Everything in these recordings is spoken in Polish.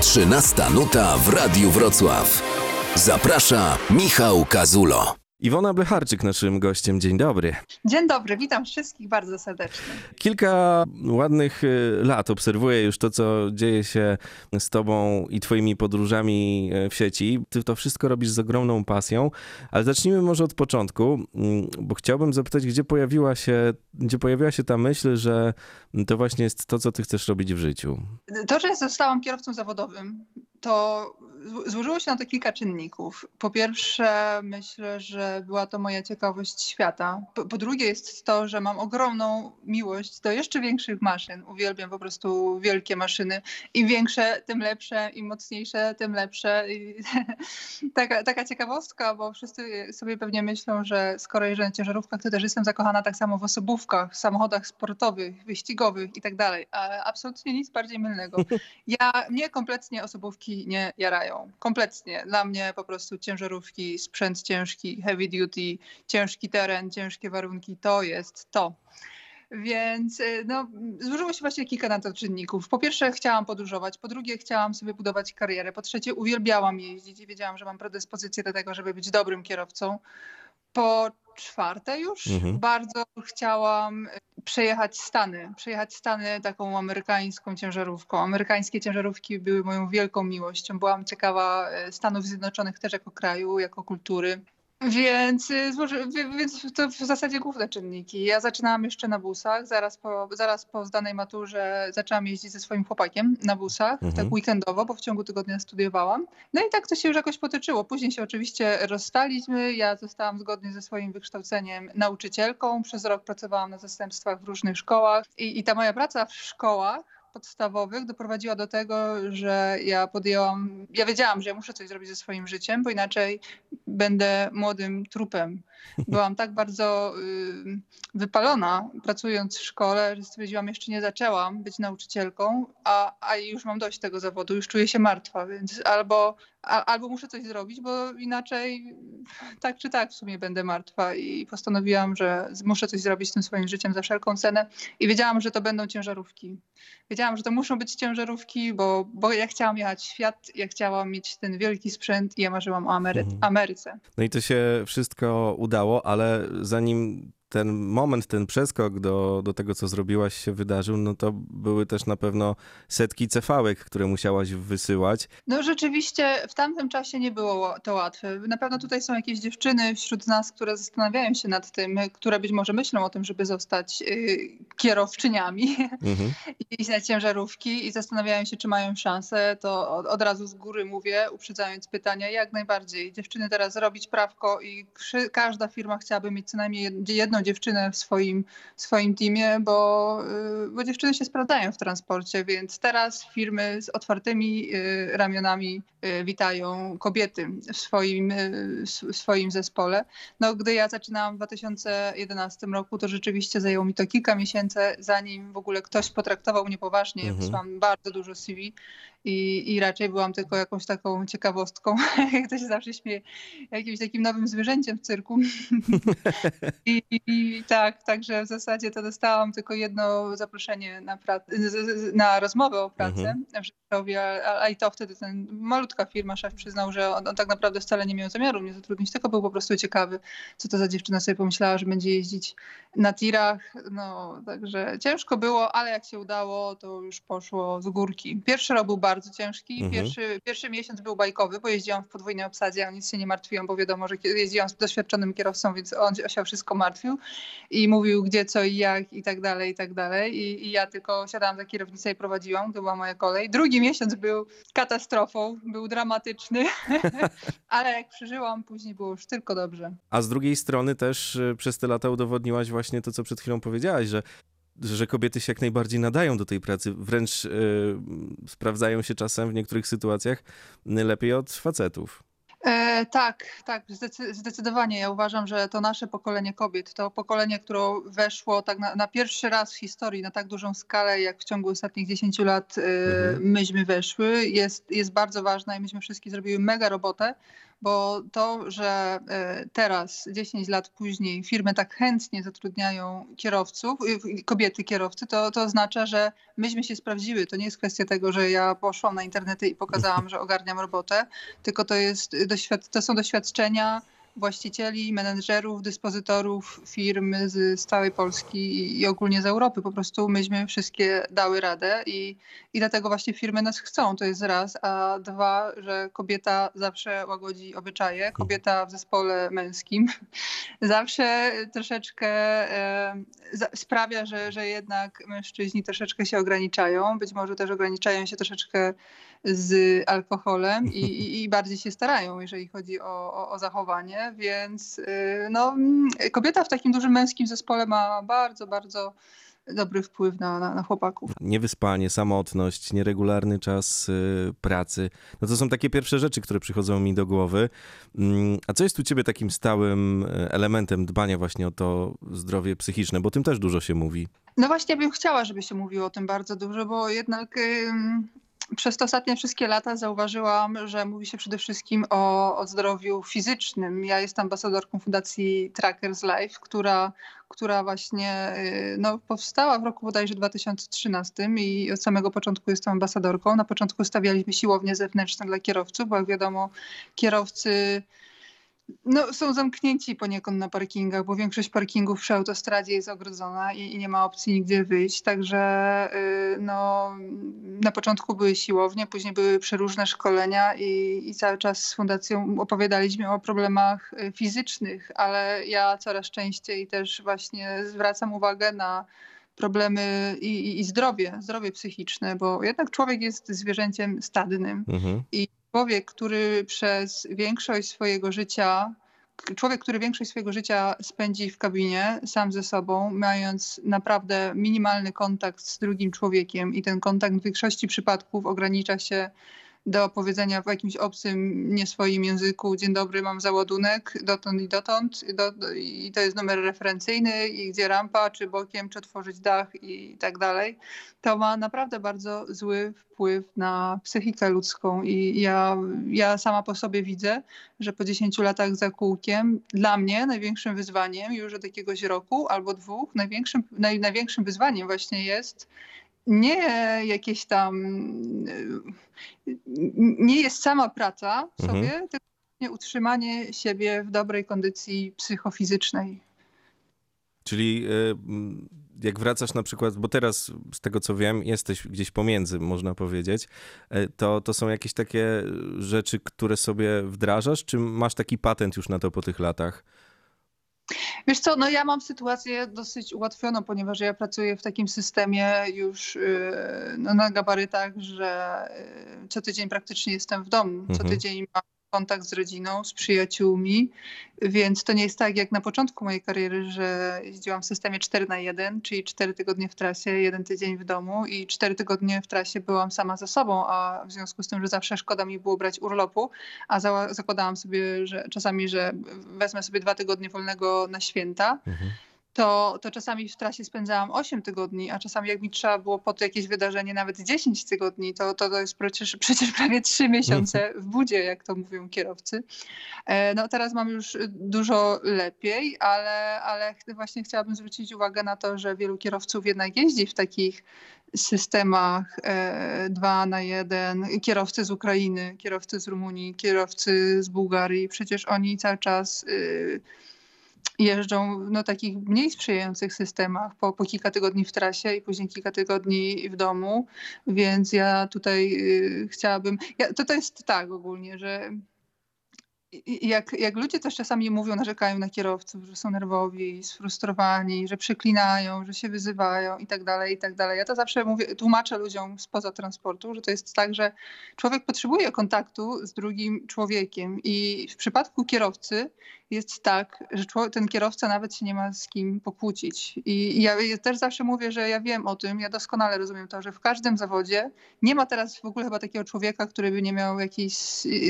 13 nuta w Radiu Wrocław. Zaprasza Michał Kazulo. Iwona Blecharczyk naszym gościem. Dzień dobry. Dzień dobry, witam wszystkich bardzo serdecznie. Kilka ładnych y, lat obserwuję już to, co dzieje się z tobą i twoimi podróżami y, w sieci. Ty to wszystko robisz z ogromną pasją, ale zacznijmy może od początku, mm, bo chciałbym zapytać, gdzie pojawiła się, gdzie pojawiła się ta myśl, że to właśnie jest to, co ty chcesz robić w życiu. To, że zostałam kierowcą zawodowym, to złożyło się na to kilka czynników. Po pierwsze, myślę, że była to moja ciekawość świata. Po, po, drugie, jest to, że mam ogromną miłość do jeszcze większych maszyn. Uwielbiam po prostu wielkie maszyny. Im większe, tym lepsze, im mocniejsze, tym lepsze. taka, taka ciekawostka, bo wszyscy sobie pewnie myślą, że skoro jeżdżę na ciężarówkach, to też jestem zakochana tak samo w osobówkach, w samochodach sportowych, wyścigowych i tak dalej. Absolutnie nic bardziej mylnego. Ja, mnie kompletnie osobówki nie jarają. Kompletnie. Dla mnie po prostu ciężarówki, sprzęt ciężki, heavy duty, ciężki teren, ciężkie warunki, to jest to. Więc y, no, złożyło się właśnie kilka na to czynników. Po pierwsze chciałam podróżować, po drugie chciałam sobie budować karierę, po trzecie uwielbiałam jeździć i wiedziałam, że mam predyspozycję do tego, żeby być dobrym kierowcą. Po czwarte już mhm. bardzo chciałam y, przejechać Stany. Przejechać Stany taką amerykańską ciężarówką. Amerykańskie ciężarówki były moją wielką miłością. Byłam ciekawa y, Stanów Zjednoczonych też jako kraju, jako kultury. Więc, y, więc to w zasadzie główne czynniki. Ja zaczynałam jeszcze na busach, zaraz po, zaraz po zdanej maturze zaczęłam jeździć ze swoim chłopakiem na busach, mhm. tak weekendowo, bo w ciągu tygodnia studiowałam. No i tak to się już jakoś potyczyło. Później się oczywiście rozstaliśmy, ja zostałam zgodnie ze swoim wykształceniem nauczycielką, przez rok pracowałam na zastępstwach w różnych szkołach i, i ta moja praca w szkołach podstawowych doprowadziła do tego, że ja podjęłam, ja wiedziałam, że ja muszę coś zrobić ze swoim życiem, bo inaczej będę młodym trupem. Byłam tak bardzo y, wypalona pracując w szkole, że stwierdziłam, jeszcze nie zaczęłam być nauczycielką, a, a już mam dość tego zawodu, już czuję się martwa, więc albo, a, albo muszę coś zrobić, bo inaczej tak czy tak w sumie będę martwa i postanowiłam, że muszę coś zrobić z tym swoim życiem za wszelką cenę i wiedziałam, że to będą ciężarówki. Wiedziałam, że to muszą być ciężarówki, bo, bo ja chciałam jechać w świat, ja chciałam mieć ten wielki sprzęt i ja marzyłam o Amery mhm. Ameryce. No i to się wszystko udało, ale zanim ten moment, ten przeskok do, do tego, co zrobiłaś, się wydarzył, no to były też na pewno setki cefałek, które musiałaś wysyłać. No rzeczywiście w tamtym czasie nie było to łatwe. Na pewno tutaj są jakieś dziewczyny wśród nas, które zastanawiają się nad tym, które być może myślą o tym, żeby zostać y, kierowczyniami mhm. i iść na ciężarówki i zastanawiają się, czy mają szansę. To od, od razu z góry mówię, uprzedzając pytania, jak najbardziej. Dziewczyny teraz robić prawko i każda firma chciałaby mieć co najmniej jedno jedną dziewczynę w swoim, swoim teamie, bo, y, bo dziewczyny się sprawdzają w transporcie, więc teraz firmy z otwartymi y, ramionami y, witają kobiety w swoim, w swoim zespole. No, gdy ja zaczynałam w 2011 roku, to rzeczywiście zajęło mi to kilka miesięcy, zanim w ogóle ktoś potraktował mnie poważnie. Mhm. Wysłałam bardzo dużo CV i, i raczej byłam tylko jakąś taką ciekawostką, jak to się zawsze śmieje, jakimś takim nowym zwierzęciem w cyrku. I, I, tak, także w zasadzie to dostałam tylko jedno zaproszenie na, na rozmowę o pracę mhm. w Rzeszowie, a, a, i to wtedy ten malutka firma, szef przyznał, że on, on, tak naprawdę wcale nie miał zamiaru mnie zatrudnić, tylko był po prostu ciekawy, co to za dziewczyna sobie pomyślała, że będzie jeździć na tirach. No, także ciężko było, ale jak się udało, to już poszło z górki. Pierwszy rok był bardzo ciężki. Mhm. Pierwszy, pierwszy miesiąc był bajkowy, bo jeździłam w podwójnej obsadzie, o nic się nie martwiłam, bo wiadomo, że jeździłam z doświadczonym kierowcą, więc on się o wszystko martwił i mówił gdzie, co i jak i tak dalej, i tak dalej. I, i ja tylko siadałam za kierownicę i prowadziłam, to była moja kolej. Drugi miesiąc był katastrofą, był dramatyczny, ale jak przeżyłam, później było już tylko dobrze. A z drugiej strony też y, przez te lata udowodniłaś właśnie to, co przed chwilą powiedziałaś, że że kobiety się jak najbardziej nadają do tej pracy, wręcz yy, sprawdzają się czasem w niektórych sytuacjach lepiej od facetów. E, tak, tak, zdecydowanie. Ja uważam, że to nasze pokolenie kobiet, to pokolenie, które weszło tak na, na, pierwszy raz w historii na tak dużą skalę, jak w ciągu ostatnich 10 lat e, mhm. myśmy weszły, jest, jest bardzo ważne i myśmy wszystkie zrobiły mega robotę, bo to, że e, teraz, 10 lat później, firmy tak chętnie zatrudniają kierowców, kobiety kierowcy, to, to oznacza, że myśmy się sprawdziły. To nie jest kwestia tego, że ja poszłam na internety i pokazałam, że ogarniam robotę, tylko to, jest, to są doświadczenia właścicieli, menedżerów, dyspozytorów firm z, z całej Polski i, i, ogólnie z Europy. Po prostu myśmy wszystkie dały radę i, i dlatego właśnie firmy nas chcą. To jest raz. A dwa, że kobieta zawsze łagodzi obyczaje. Kobieta w zespole męskim zawsze troszeczkę e, sprawia, że, że jednak mężczyźni troszeczkę się ograniczają. Być może też ograniczają się troszeczkę z alkoholem i, i, bardziej się starają, jeżeli chodzi o, o, o zachowanie, więc y, no, kobieta w takim dużym męskim zespole ma bardzo, bardzo dobry wpływ na, na, na, chłopaków. Niewyspanie, samotność, nieregularny czas y, pracy. No to są takie pierwsze rzeczy, które przychodzą mi do głowy. Mm, a co jest u ciebie takim stałym y, elementem dbania właśnie o to zdrowie psychiczne? Bo o tym też dużo się mówi. No właśnie, ja bym chciała, żeby się mówiło o tym bardzo dużo, bo jednak przez te ostatnie wszystkie lata zauważyłam, że mówi się przede wszystkim o, o zdrowiu fizycznym. Ja jestem ambasadorką Fundacji Trackers Life, która, która właśnie y, no, powstała w roku bodajże 2013 i od samego początku jestem ambasadorką. Na początku stawialiśmy siłownie zewnętrzne dla kierowców, bo jak wiadomo, kierowcy no, są zamknięci poniekąd na parkingach, bo większość parkingów przy autostradzie jest ogrodzona i, i nie ma opcji nigdzie wyjść. Także y, no, na początku były siłownie, później były przeróżne szkolenia i, i cały czas z fundacją opowiadaliśmy o problemach y, fizycznych, ale ja coraz częściej też właśnie zwracam uwagę na problemy i, i, zdrowie, zdrowie psychiczne, bo jednak człowiek jest zwierzęciem stadnym mhm. i człowiek, który przez większość swojego życia, człowiek, który większość swojego życia spędzi w kabinie sam ze sobą, mając naprawdę minimalny kontakt z drugim człowiekiem i ten kontakt w większości przypadków ogranicza się do powiedzenia w jakimś obcym, nie swoim języku, dzień dobry, mam załadunek, dotąd i dotąd, do, do, i to jest numer referencyjny, i gdzie rampa, czy bokiem, czy otworzyć dach i tak dalej, to ma naprawdę bardzo zły wpływ na psychikę ludzką i ja, ja sama po sobie widzę, że po 10 latach za kółkiem dla mnie największym wyzwaniem już od jakiegoś roku albo dwóch, największym, naj, największym wyzwaniem właśnie jest nie jakieś tam, nie jest sama praca mhm. sobie, mhm. tylko utrzymanie siebie w dobrej kondycji psychofizycznej. Czyli y, jak wracasz na przykład, bo teraz z tego co wiem, jesteś gdzieś pomiędzy, można powiedzieć, y, to, to są jakieś takie rzeczy, które sobie wdrażasz, czy masz taki patent już na to po tych latach? Wiesz co, no ja mam sytuację dosyć ułatwioną, ponieważ ja pracuję w takim systemie już yy, no, na gabarytach, że yy, co tydzień praktycznie jestem w domu. Co mhm. tydzień mam kontakt z rodziną, z przyjaciółmi, więc to nie jest tak jak na początku mojej kariery, że jeździłam w systemie 4 na 1, czyli 4 tygodnie w trasie, jeden tydzień w domu i 4 tygodnie w trasie byłam sama ze sobą, a w związku z tym, że zawsze szkoda mi było brać urlopu, a zakładałam sobie, że czasami, że wezmę sobie dwa tygodnie wolnego na święta. Mhm to, to czasami w trasie spędzałam 8 tygodni, a czasami jak mi trzeba było po to jakieś wydarzenie nawet 10 tygodni, to, to, to jest przecież, przecież prawie 3 miesiące w budzie, jak to mówią kierowcy. E, no teraz mam już dużo lepiej, ale, ale właśnie chciałabym zwrócić uwagę na to, że wielu kierowców jednak jeździ w takich systemach e, dwa na jeden, kierowcy z Ukrainy, kierowcy z Rumunii, kierowcy z Bułgarii, przecież oni cały czas y, jeżdżą no, takich mniej sprzyjających systemach po, po kilka tygodni w trasie i później kilka tygodni w domu, więc ja tutaj y, chciałabym, ja, to, to jest tak ogólnie, że jak, jak ludzie też czasami mówią, narzekają na kierowców, że są nerwowi, sfrustrowani, że przeklinają, że się wyzywają i tak dalej, i tak dalej. Ja to zawsze mówię, tłumaczę ludziom spoza transportu, że to jest tak, że człowiek potrzebuje kontaktu z drugim człowiekiem i w przypadku kierowcy jest tak, że ten kierowca nawet się nie ma z kim pokłócić. I ja też zawsze mówię, że ja wiem o tym, ja doskonale rozumiem to, że w każdym zawodzie nie ma teraz w ogóle chyba takiego człowieka, który by nie miał jakiegoś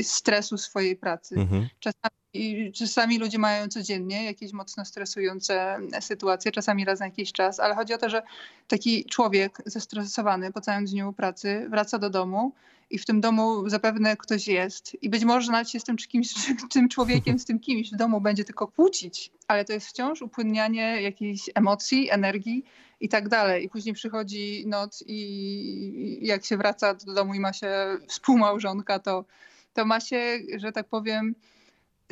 stresu swojej pracy. Mhm. Czasami i czasami ludzie mają codziennie jakieś mocno stresujące sytuacje, czasami raz na jakiś czas, ale chodzi o to, że taki człowiek zestresowany po całym dniu pracy wraca do domu i w tym domu zapewne ktoś jest i być może nawet się z tym kimś, tym człowiekiem, z tym kimś w domu będzie tylko kłócić, ale to jest wciąż upłynnianie jakiejś emocji, energii i tak dalej. I później przychodzi noc i jak się wraca do domu i ma się współmałżonka, to, to ma się, że tak powiem,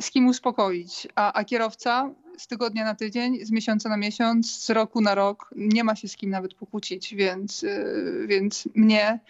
z kim uspokoić. A, a kierowca z tygodnia na tydzień, z miesiąca na miesiąc, z roku na rok nie ma się z kim nawet pokłócić, więc, yy, więc mnie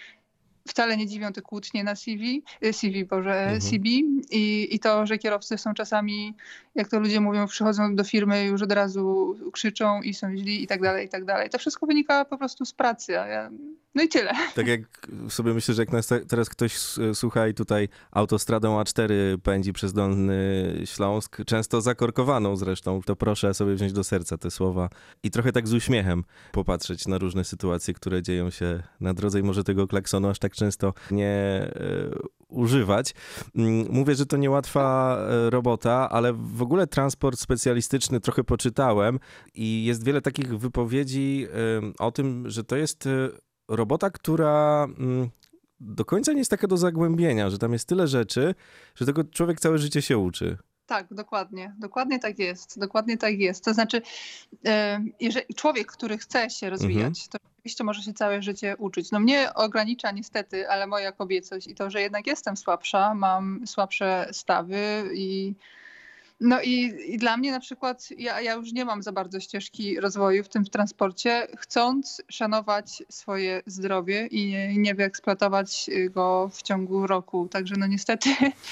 wcale nie dziwią te kłótnie na CV, y, CV Boże, mhm. CB i, i to, że kierowcy są czasami, jak to ludzie mówią, przychodzą do firmy już od razu krzyczą i są źli i tak dalej, i tak dalej. To wszystko wynika po prostu z pracy, a ja no i tyle. Tak jak sobie myślę, że jak nas teraz ktoś słucha i tutaj autostradą A4 pędzi przez Dolny Śląsk, często zakorkowaną zresztą, to proszę sobie wziąć do serca te słowa i trochę tak z uśmiechem popatrzeć na różne sytuacje, które dzieją się na drodze i może tego klaksonu aż tak często nie y, używać. Mm, mówię, że to niełatwa e, robota, ale w ogóle transport specjalistyczny trochę poczytałem i jest wiele takich wypowiedzi y, o tym, że to jest e, robota, która mm, do końca nie jest taka do zagłębienia, że tam jest tyle rzeczy, że tego człowiek całe życie się uczy. Tak, dokładnie. Dokładnie tak jest. Dokładnie tak jest. To znaczy, jeżeli człowiek, który chce się rozwijać, mhm. to oczywiście może się całe życie uczyć. No mnie ogranicza niestety, ale moja kobiecość i to, że jednak jestem słabsza, mam słabsze stawy i no i, i, dla mnie na przykład, ja, ja już nie mam za bardzo ścieżki rozwoju w tym w transporcie, chcąc szanować swoje zdrowie i nie, nie wyeksploatować go w ciągu roku. Także no niestety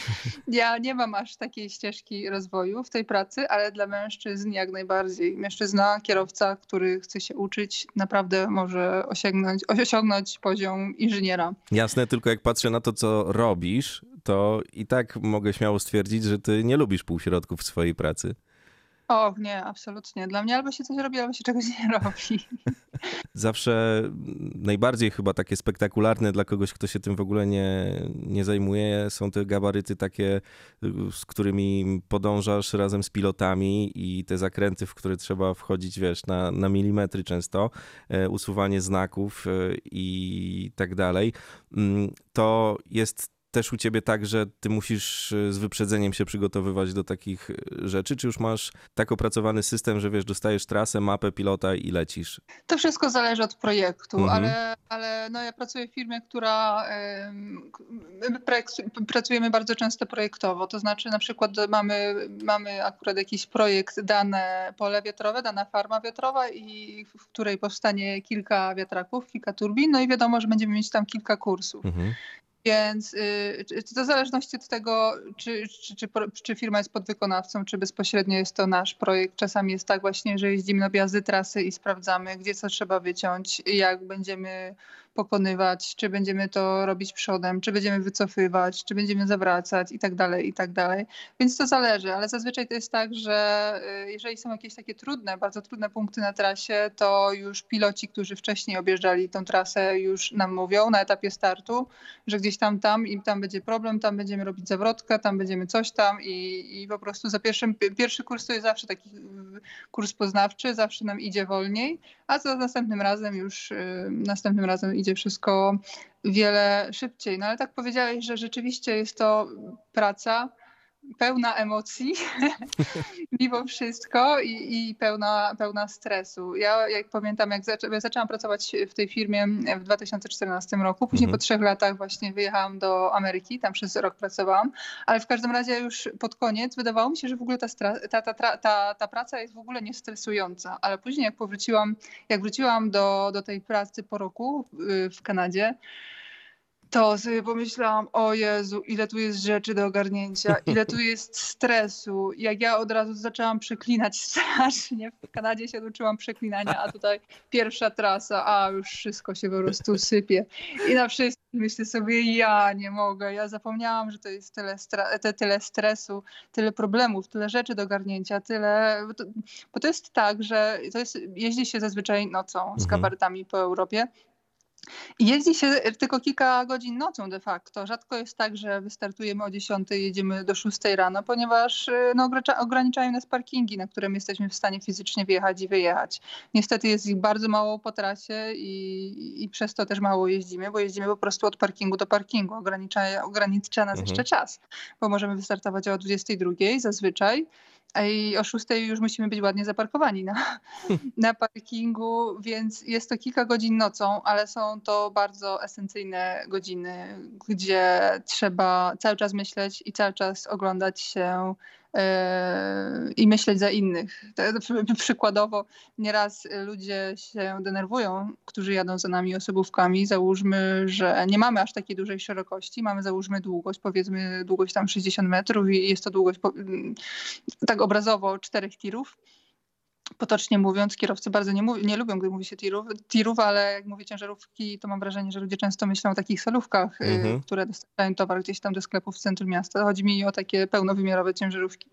ja nie mam aż takiej ścieżki rozwoju w tej pracy, ale dla mężczyzn jak najbardziej. Mężczyzna, kierowca, który chce się uczyć, naprawdę może osiągnąć, osiągnąć poziom inżyniera. Jasne, tylko jak patrzę na to, co robisz, to i tak mogę śmiało stwierdzić, że ty nie lubisz półśrodków w swojej pracy. O, nie, absolutnie. Dla mnie albo się coś robi, albo się czegoś nie robi. Zawsze najbardziej chyba takie spektakularne dla kogoś, kto się tym w ogóle nie, nie zajmuje, są te gabaryty takie, z którymi podążasz razem z pilotami i te zakręty, w które trzeba wchodzić, wiesz, na, na milimetry często, e, usuwanie znaków e, i tak dalej. Mm, to jest też u ciebie tak, że ty musisz y, z wyprzedzeniem się przygotowywać do takich y, rzeczy, czy już masz tak opracowany system, że wiesz, dostajesz trasę, mapę pilota i lecisz? To wszystko zależy od projektu, mhm. ale, ale no ja pracuję w firmie, która my pracujemy bardzo często projektowo, to znaczy na przykład mamy, mamy akurat jakiś projekt, dane pole wiatrowe, dana farma wiatrowa i w której powstanie kilka wiatraków, kilka turbin, no i wiadomo, że będziemy mieć tam kilka kursów. Mhm. Więc y, to w zależności od tego, czy, czy, czy, czy, firma jest podwykonawcą, czy bezpośrednio jest to nasz projekt. Czasami jest tak właśnie, że jeździmy na objazdy trasy i sprawdzamy, gdzie co trzeba wyciąć, jak będziemy pokonywać, czy będziemy to robić przodem, czy będziemy wycofywać, czy będziemy zawracać i tak dalej, i tak dalej. Więc to zależy, ale zazwyczaj to jest tak, że y, jeżeli są jakieś takie trudne, bardzo trudne punkty na trasie, to już piloci, którzy wcześniej objeżdżali tą trasę już nam mówią na etapie startu, że gdzieś tam, tam i tam będzie problem, tam będziemy robić zawrotkę, tam będziemy coś tam i, i po prostu za pierwszym, pierwszy kurs to jest zawsze taki kurs poznawczy, zawsze nam idzie wolniej, a za następnym razem już, y, następnym razem idzie idzie wszystko wiele szybciej. No ale tak powiedziałeś, że rzeczywiście jest to praca pełna emocji mimo wszystko i, i, pełna, pełna stresu. Ja jak pamiętam, jak zaczę, ja zaczęłam pracować w tej firmie w 2014 roku, później mhm. po trzech latach właśnie wyjechałam do Ameryki, tam przez rok pracowałam, ale w każdym razie już pod koniec wydawało mi się, że w ogóle ta, ta, ta, ta, ta praca jest w ogóle niestresująca, ale później jak powróciłam, jak wróciłam do, do tej pracy po roku y, w Kanadzie, to sobie pomyślałam, o Jezu, ile tu jest rzeczy do ogarnięcia, ile tu jest stresu. Jak ja od razu zaczęłam przeklinać strasznie. W Kanadzie się uczyłam przeklinania, a tutaj pierwsza trasa, a już wszystko się po prostu sypie. I na wszystkim myślę sobie, ja nie mogę. Ja zapomniałam, że to jest tyle, te, tyle stresu, tyle problemów, tyle rzeczy do ogarnięcia, tyle... Bo to, bo to jest tak, że to jest, jeździ się zazwyczaj nocą z mhm. kabaretami po Europie Jeździ się tylko kilka godzin nocą de facto. Rzadko jest tak, że wystartujemy o 10, jedziemy do 6 rano, ponieważ y, no, ograniczają nas parkingi, na którym jesteśmy w stanie fizycznie wjechać i wyjechać. Niestety jest ich bardzo mało po trasie i, i przez to też mało jeździmy, bo jeździmy po prostu od parkingu do parkingu. Ogranicza, ogranicza nas mhm. jeszcze czas, bo możemy wystartować o 22 zazwyczaj i o 6 już musimy być ładnie zaparkowani na, na parkingu, więc jest to kilka godzin nocą, ale są to bardzo esencyjne godziny, gdzie trzeba cały czas myśleć i cały czas oglądać się i myśleć za innych. Przykładowo nieraz ludzie się denerwują, którzy jadą za nami osobówkami. Załóżmy, że nie mamy aż takiej dużej szerokości, mamy załóżmy długość, powiedzmy długość tam 60 metrów i jest to długość tak obrazowo czterech tirów potocznie mówiąc, kierowcy bardzo nie, mów, nie lubią, gdy mówi się tirów, tirów, ale jak mówię ciężarówki, to mam wrażenie, że ludzie często myślą o takich salówkach, y, które dostarczają towar gdzieś tam do sklepów w centrum miasta. Chodzi mi o takie pełnowymiarowe ciężarówki.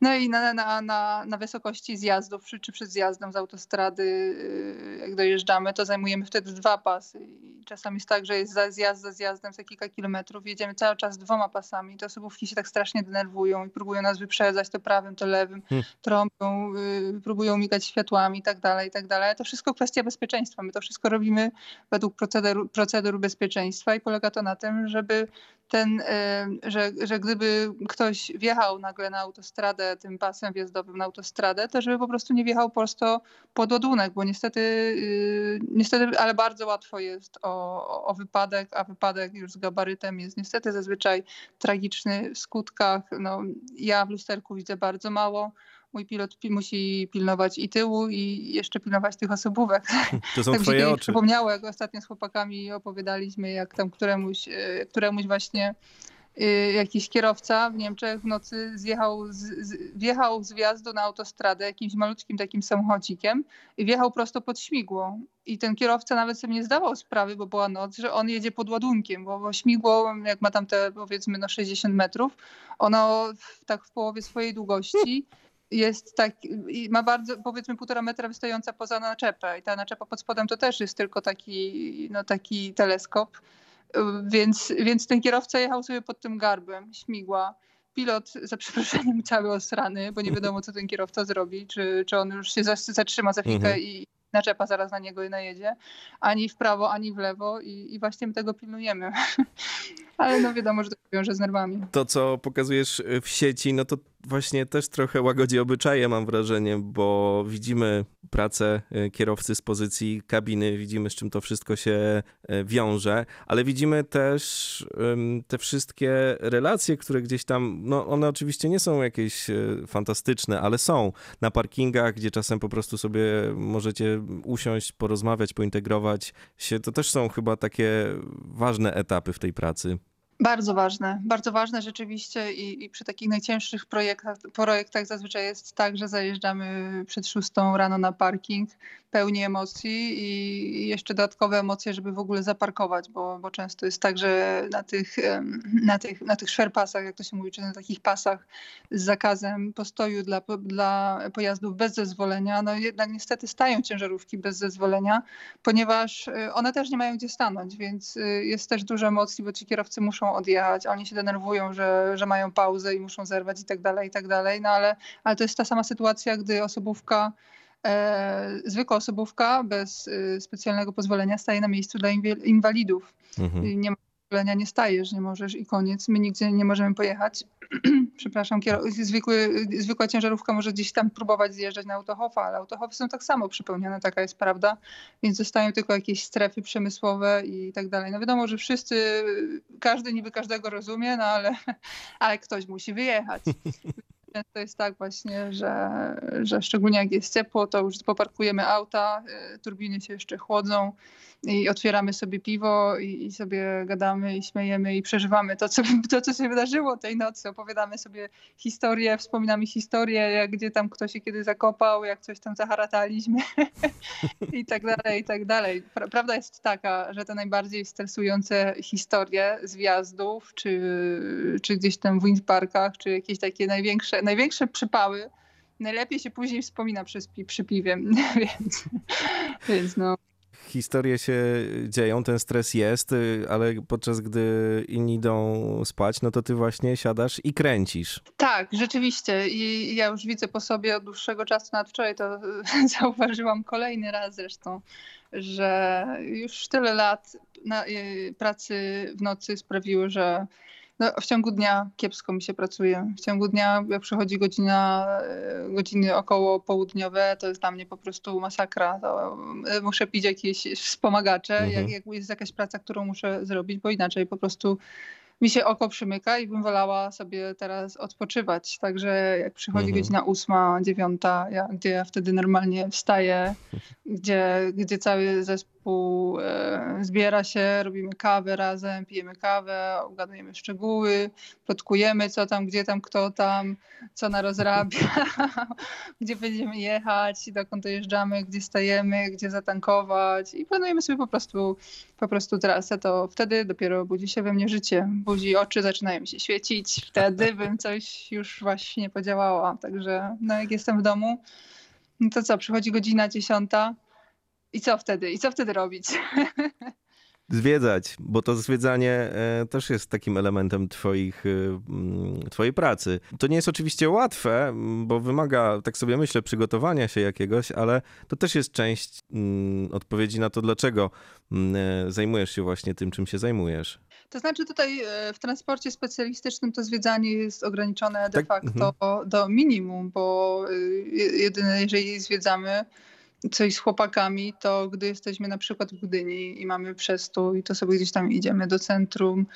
No i na, na, na, na wysokości zjazdów, czy, czy przed zjazdem z autostrady, y, jak dojeżdżamy, to zajmujemy wtedy dwa pasy. I czasami jest tak, że jest za zjazd za zjazdem za kilka kilometrów, jedziemy cały czas dwoma pasami. Te osobówki się tak strasznie denerwują i próbują nas wyprzedzać to prawym, to lewym, hmm. trąbią, y, próbują migać światłami i tak dalej, i tak dalej. To wszystko kwestia bezpieczeństwa. My to wszystko robimy według procedur, procedur bezpieczeństwa i polega to na tym, żeby ten, e, że, że gdyby ktoś wjechał nagle na autostradę tym pasem wjazdowym na autostradę, to żeby po prostu nie wjechał prosto pod ładunek, bo niestety, y, niestety ale bardzo łatwo jest o, o wypadek, a wypadek już z gabarytem jest niestety zazwyczaj tragiczny w skutkach. No, ja w lusterku widzę bardzo mało mój pilot musi pilnować i tyłu i jeszcze pilnować tych osobówek. To są tak twoje oczy. Przypomniało, jak ostatnio z chłopakami opowiadaliśmy, jak tam któremuś, e, któremuś właśnie e, jakiś kierowca w Niemczech w nocy zjechał z, z, wjechał z wjazdu na autostradę jakimś malutkim takim samochodzikiem i wjechał prosto pod śmigło. I ten kierowca nawet sobie nie zdawał sprawy, bo była noc, że on jedzie pod ładunkiem, bo, bo śmigło, jak ma tam te powiedzmy no 60 metrów, ono w, tak w połowie swojej długości jest tak, ma bardzo, powiedzmy półtora metra wystająca poza naczepę i ta naczepa pod spodem to też jest tylko taki, no taki teleskop, więc, więc ten kierowca jechał sobie pod tym garbem, śmigła. Pilot, za przeproszeniem, cały osrany, bo nie wiadomo, co ten kierowca zrobi, czy, czy on już się zatrzyma za chwilę mhm. i naczepa zaraz na niego i najedzie, ani w prawo, ani w lewo i, i właśnie my tego pilnujemy. Ale no wiadomo, że to wiąże z nerwami. To, co pokazujesz w sieci, no to właśnie też trochę łagodzi obyczaje, mam wrażenie, bo widzimy pracę e, kierowcy z pozycji kabiny, widzimy z czym to wszystko się e, wiąże, ale widzimy też te wszystkie relacje, które gdzieś tam, no one oczywiście nie są jakieś e, fantastyczne, ale są na parkingach, gdzie czasem po prostu sobie możecie usiąść, porozmawiać, pointegrować się. To też są chyba takie ważne etapy w tej pracy. Bardzo ważne, bardzo ważne rzeczywiście i, i, przy takich najcięższych projektach, projektach zazwyczaj jest tak, że zajeżdżamy przed szóstą rano na parking, pełni emocji i jeszcze dodatkowe emocje, żeby w ogóle zaparkować, bo, bo często jest tak, że na tych, na tych, na tych szwerpasach, jak to się mówi, czy na takich pasach z zakazem postoju dla, dla pojazdów bez zezwolenia, no jednak niestety stają ciężarówki bez zezwolenia, ponieważ y, one też nie mają gdzie stanąć, więc y, jest też dużo emocji, bo ci kierowcy muszą odjechać, oni się denerwują, że, że mają pauzę i muszą zerwać i tak dalej, i tak dalej, no ale, ale to jest ta sama sytuacja, gdy osobówka zwykła osobówka bez y, specjalnego pozwolenia staje na miejscu dla inwalidów. Mhm. Nie ma pozwolenia, nie stajesz, nie możesz i koniec. My nigdzie nie możemy pojechać. Przepraszam, zwykły, zwykła ciężarówka może gdzieś tam próbować zjeżdżać na autohofa, ale autohofy są tak samo przypełnione, taka jest prawda, więc zostają tylko jakieś strefy przemysłowe i tak dalej. No wiadomo, że wszyscy, każdy niby każdego rozumie, no ale, ale ktoś musi wyjechać. Często jest tak właśnie, że, że szczególnie jak jest ciepło, to już poparkujemy auta, y, turbiny się jeszcze chłodzą i otwieramy sobie piwo i, i, sobie gadamy i śmiejemy i przeżywamy to co, to, co się wydarzyło tej nocy. Opowiadamy sobie historię, wspominamy historię, jak gdzie tam kto się kiedy zakopał, jak coś tam zaharataliśmy i tak dalej, i tak dalej. Prawda jest taka, że te najbardziej stresujące historie z wjazdów, czy, czy gdzieś tam w windparkach, czy jakieś takie największe, największe przypały, najlepiej się później wspomina przy, przy piwie, więc, więc no. historie się dzieją, ten stres jest, ale podczas gdy inni idą spać, no to ty właśnie siadasz i kręcisz. Tak, rzeczywiście. I ja już widzę po sobie od dłuższego czasu, nad wczoraj to zauważyłam kolejny raz zresztą, że już tyle lat y, pracy w nocy sprawiły, że no, w ciągu dnia kiepsko mi się pracuje. W ciągu dnia, jak przychodzi godzina, e, godziny około południowe, to jest dla mnie po prostu masakra. To e, muszę pić jakieś wspomagacze, mhm. jak, jak jest jakaś praca, którą muszę zrobić, bo inaczej po prostu mi się oko przymyka i bym wolała sobie teraz odpoczywać. Także jak przychodzi mhm. godzina ósma, dziewiąta, ja, gdzie ja wtedy normalnie wstaję, gdzie, gdzie cały zespół e, zbiera się, robimy kawę razem, pijemy kawę, obgadujemy szczegóły, plotkujemy co tam, gdzie tam, kto tam, co narozrabia, gdzie będziemy jechać, dokąd dojeżdżamy, gdzie stajemy, gdzie zatankować i planujemy sobie po prostu, po prostu trasę, to wtedy dopiero budzi się we mnie życie, budzi oczy, zaczynają się świecić, wtedy bym coś już właśnie podziałała. Także no, jak jestem w domu, no to co, przychodzi godzina dziesiąta i co wtedy? I co wtedy robić? Zwiedzać, bo to zwiedzanie e, też jest takim elementem twoich, e, mm, twojej pracy. To nie jest oczywiście łatwe, bo wymaga, tak sobie myślę, przygotowania się jakiegoś, ale to też jest część mm, odpowiedzi na to, dlaczego mm, e, zajmujesz się właśnie tym, czym się zajmujesz. To znaczy tutaj w transporcie specjalistycznym to zwiedzanie jest ograniczone de tak, facto mhm. do minimum, bo jedyne, jeżeli zwiedzamy coś z chłopakami, to gdy jesteśmy na przykład w Gdyni i mamy przestój, to sobie gdzieś tam idziemy do centrum.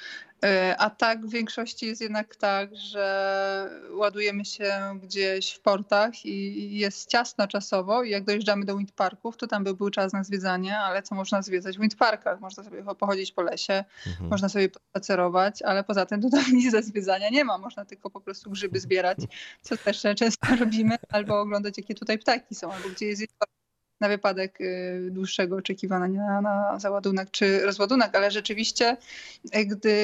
E, a tak w większości jest jednak tak, że ładujemy się gdzieś w portach i jest ciasno czasowo i jak dojeżdżamy do windparków, to tam by był czas na zwiedzanie, ale co można zwiedzać w windparkach? Można sobie pochodzić po lesie, mhm. można sobie spacerować, ale poza tym tutaj nic ze zwiedzania nie ma. Można tylko po prostu grzyby zbierać, co też często robimy, albo oglądać jakie tutaj ptaki są, albo gdzie jest na wypadek y, dłuższego oczekiwania na załadunek czy rozładunek, ale rzeczywiście, y, gdy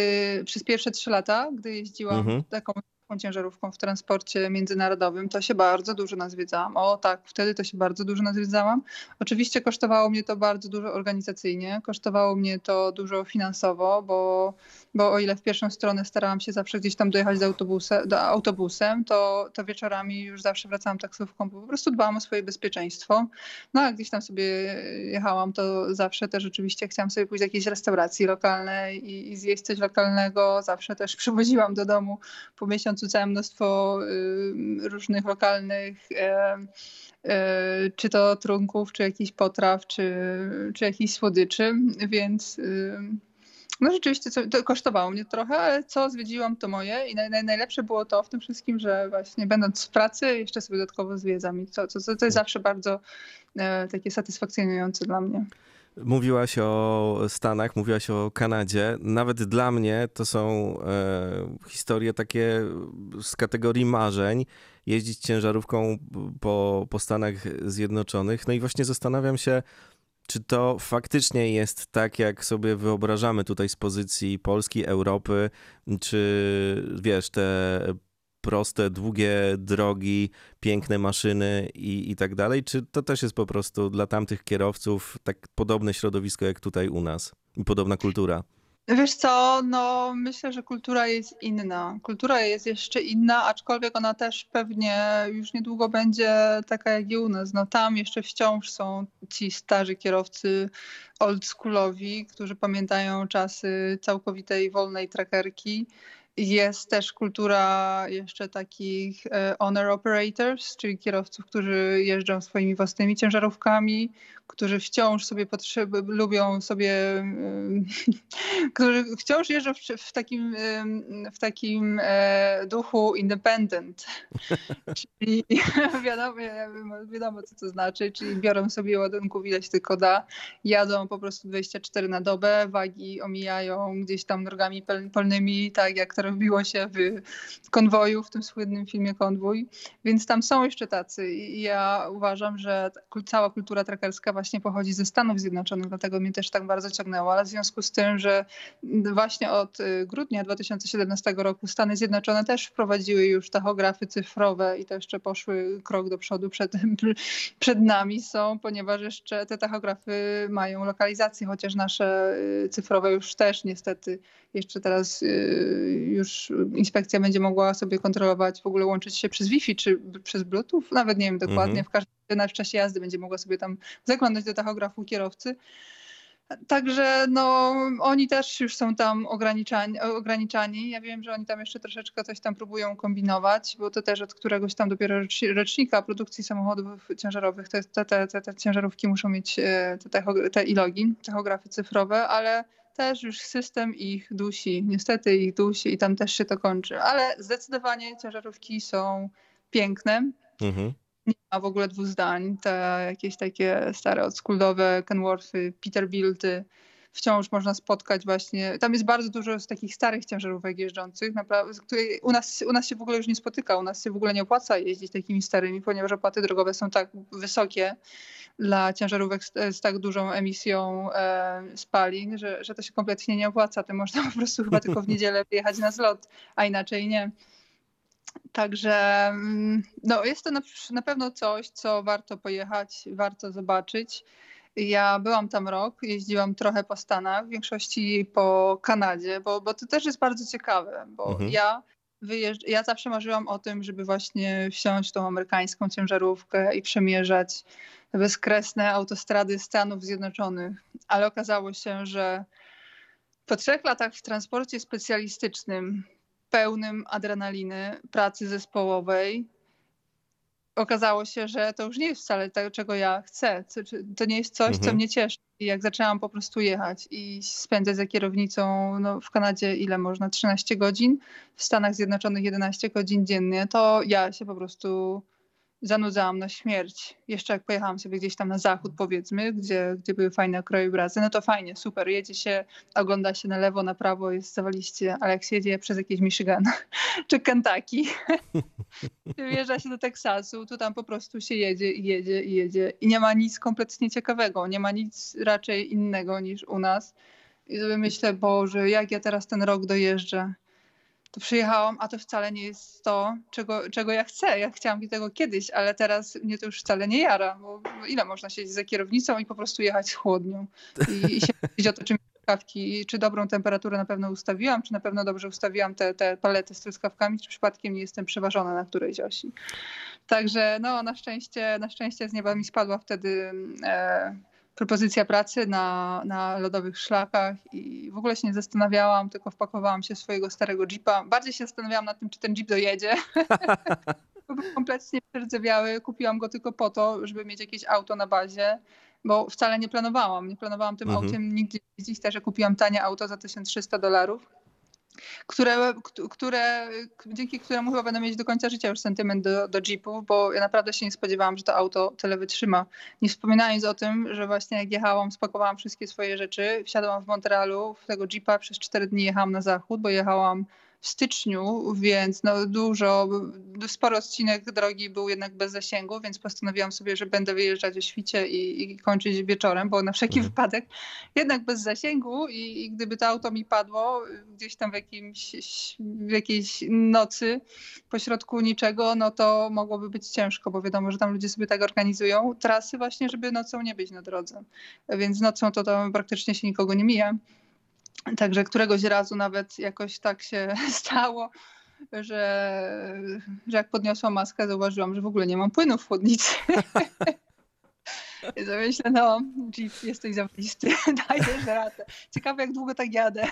przez pierwsze trzy lata, gdy jeździłam mhm. taką ciężarówką w transporcie międzynarodowym, to się bardzo dużo nazwiedzałam. O tak, wtedy to się bardzo dużo nazwiedzałam. Oczywiście kosztowało mnie to bardzo dużo organizacyjnie, kosztowało mnie to dużo finansowo, bo, bo o ile w pierwszą stronę starałam się zawsze gdzieś tam dojechać do, autobusem, do autobusem, to, to wieczorami już zawsze wracałam taksówką, bo po prostu dbałam o swoje bezpieczeństwo. No a gdzieś tam sobie jechałam, to zawsze też oczywiście chciałam sobie pójść do jakiejś restauracji lokalnej i, i zjeść coś lokalnego. Zawsze też przywoziłam do domu po miesiącu całe mnóstwo y, różnych lokalnych e, czy to trunków, czy jakichś potraw, czy, czy jakichś słodyczy, więc y, no rzeczywiście to kosztowało mnie trochę, ale co zwiedziłam to moje i naj, najlepsze było to w tym wszystkim, że właśnie będąc w pracy jeszcze sobie dodatkowo zwiedzam i to, to, to jest zawsze bardzo e, takie satysfakcjonujące dla mnie. Mówiłaś o Stanach, mówiłaś o Kanadzie. Nawet dla mnie to są e, historie takie z kategorii marzeń. Jeździć ciężarówką po, po Stanach Zjednoczonych. No i właśnie zastanawiam się, czy to faktycznie jest tak, jak sobie wyobrażamy tutaj z pozycji Polski, Europy, czy wiesz, te proste, długie drogi, piękne maszyny i, i tak dalej? Czy to też jest po prostu dla tamtych kierowców tak podobne środowisko jak tutaj u nas i podobna kultura? Wiesz co, no myślę, że kultura jest inna. Kultura jest jeszcze inna, aczkolwiek ona też pewnie już niedługo będzie taka jak i u nas. No tam jeszcze wciąż są ci starzy kierowcy oldschoolowi, którzy pamiętają czasy całkowitej wolnej trackerki jest też kultura jeszcze takich e, owner operators, czyli kierowców, którzy jeżdżą swoimi własnymi ciężarówkami, którzy wciąż sobie potrzeby, lubią sobie, którzy wciąż jeżdżą w, w takim, w takim e, duchu independent. czyli wiadomo, wiadomo, co to znaczy, czyli biorą sobie ładunków ileś tylko da, jadą po prostu 24 na dobę, wagi omijają gdzieś tam drogami polnymi, tak jak teraz które wbiło się w konwoju, w tym słynnym filmie Konwój, więc tam są jeszcze tacy i ja uważam, że cała kultura trackerska właśnie pochodzi ze Stanów Zjednoczonych, dlatego mnie też tak bardzo ciągnęło, ale w związku z tym, że właśnie od y, grudnia 2017 roku Stany Zjednoczone też wprowadziły już tachografy cyfrowe i to jeszcze poszły krok do przodu przed, przed nami są, ponieważ jeszcze te tachografy mają lokalizację, chociaż nasze y, cyfrowe już też niestety jeszcze teraz y, już inspekcja będzie mogła sobie kontrolować, w ogóle łączyć się przez Wi-Fi czy przez Bluetooth, nawet nie wiem dokładnie, mhm. w każdym w czasie jazdy będzie mogła sobie tam zaglądać do tachografu kierowcy. Także no, oni też już są tam ograniczani, ograniczani. Ja wiem, że oni tam jeszcze troszeczkę coś tam próbują kombinować, bo to też od któregoś tam dopiero rocznika produkcji samochodów ciężarowych te, te, te, te ciężarówki muszą mieć e, te, te e-logi, tachografy cyfrowe, ale też już system ich dusi. Niestety ich dusi i tam też się to kończy. Ale zdecydowanie ciężarówki są piękne. Mhm nie ma w ogóle dwóch zdań. Te jakieś takie stare, oldschoolowe Kenworthy, Peterbilty wciąż można spotkać właśnie. Tam jest bardzo dużo z takich starych ciężarówek jeżdżących, naprawdę, u nas, u nas się w ogóle już nie spotyka, u nas się w ogóle nie opłaca jeździć takimi starymi, ponieważ opłaty drogowe są tak wysokie dla ciężarówek z, z tak dużą emisją e, spalin, że, że to się kompletnie nie opłaca. To można po prostu chyba tylko w niedzielę wyjechać na zlot, a inaczej nie. Także mm, no, jest to na, na pewno coś, co warto pojechać, warto zobaczyć. Ja byłam tam rok, jeździłam trochę po Stanach, w większości po Kanadzie, bo, bo to też jest bardzo ciekawe, bo mhm. ja wyjeżdż... ja zawsze marzyłam o tym, żeby właśnie wsiąść tą amerykańską ciężarówkę i przemierzać bezkresne autostrady Stanów Zjednoczonych, ale okazało się, że po trzech latach w transporcie specjalistycznym pełnym adrenaliny, pracy zespołowej, okazało się, że to już nie jest wcale to, czego ja chcę. To nie jest coś, mhm. co mnie cieszy. I jak zaczęłam po prostu jechać i spędzać za kierownicą no, w Kanadzie ile można, 13 godzin, w Stanach Zjednoczonych 11 godzin dziennie, to ja się po prostu zanudzałam na śmierć. Jeszcze jak pojechałam sobie gdzieś tam na zachód powiedzmy, gdzie, gdzie były fajne krajobrazy, no to fajnie, super, jedzie się, ogląda się na lewo, na prawo, jest zawaliście, ale jak się jedzie przez jakieś Michigan czy Kentucky, wjeżdża się do Teksasu, to tam po prostu się jedzie i jedzie i jedzie i nie ma nic kompletnie ciekawego, nie ma nic raczej innego niż u nas. I sobie myślę, Boże, jak ja teraz ten rok dojeżdżę to przyjechałam, a to wcale nie jest to, czego, czego ja chcę. Ja chciałam tego kiedyś, ale teraz mnie to już wcale nie jara, bo ile można siedzieć za kierownicą i po prostu jechać chłodnią i, i się mówić o to, czym truskawki, czy dobrą temperaturę na pewno ustawiłam, czy na pewno dobrze ustawiłam te, te palety z truskawkami, czy przypadkiem nie jestem przeważona na którejś osi. Także no, na szczęście, na szczęście z nieba mi spadła wtedy e, propozycja pracy na, na lodowych szlakach i w ogóle się nie zastanawiałam, tylko wpakowałam się swojego starego jeepa. Bardziej się zastanawiałam nad tym, czy ten jeep dojedzie. Był kompletnie przerdzewiały. Kupiłam go tylko po to, żeby mieć jakieś auto na bazie, bo wcale nie planowałam. Nie planowałam tym mhm. autem nigdzie jeździć, też kupiłam tanie auto za 1300 dolarów które, które, dzięki któremu chyba będę mieć do końca życia już sentyment do, do Jeepów, bo ja naprawdę się nie spodziewałam, że to auto tyle wytrzyma. Nie wspominając o tym, że właśnie jak jechałam, spakowałam wszystkie swoje rzeczy, wsiadłam w Montrealu w tego Jeepa, przez cztery dni jechałam na zachód, bo jechałam w styczniu, więc no dużo, sporo odcinek drogi był jednak bez zasięgu, więc postanowiłam sobie, że będę wyjeżdżać o świcie i, i kończyć wieczorem, bo na wszelki mhm. wypadek jednak bez zasięgu i, i, gdyby to auto mi padło gdzieś tam w, jakimś, w jakiejś nocy pośrodku niczego, no to mogłoby być ciężko, bo wiadomo, że tam ludzie sobie tak organizują trasy właśnie, żeby nocą nie być na drodze. Więc nocą to tam praktycznie się nikogo nie mija. Także któregoś razu nawet jakoś tak się stało, że, że jak podniosłam maskę, zauważyłam, że w ogóle nie mam płynu w chłodnicy. I myślę, no, Jeep, jesteś zawalisty, dajesz radę. Ciekawe, jak długo tak jadę.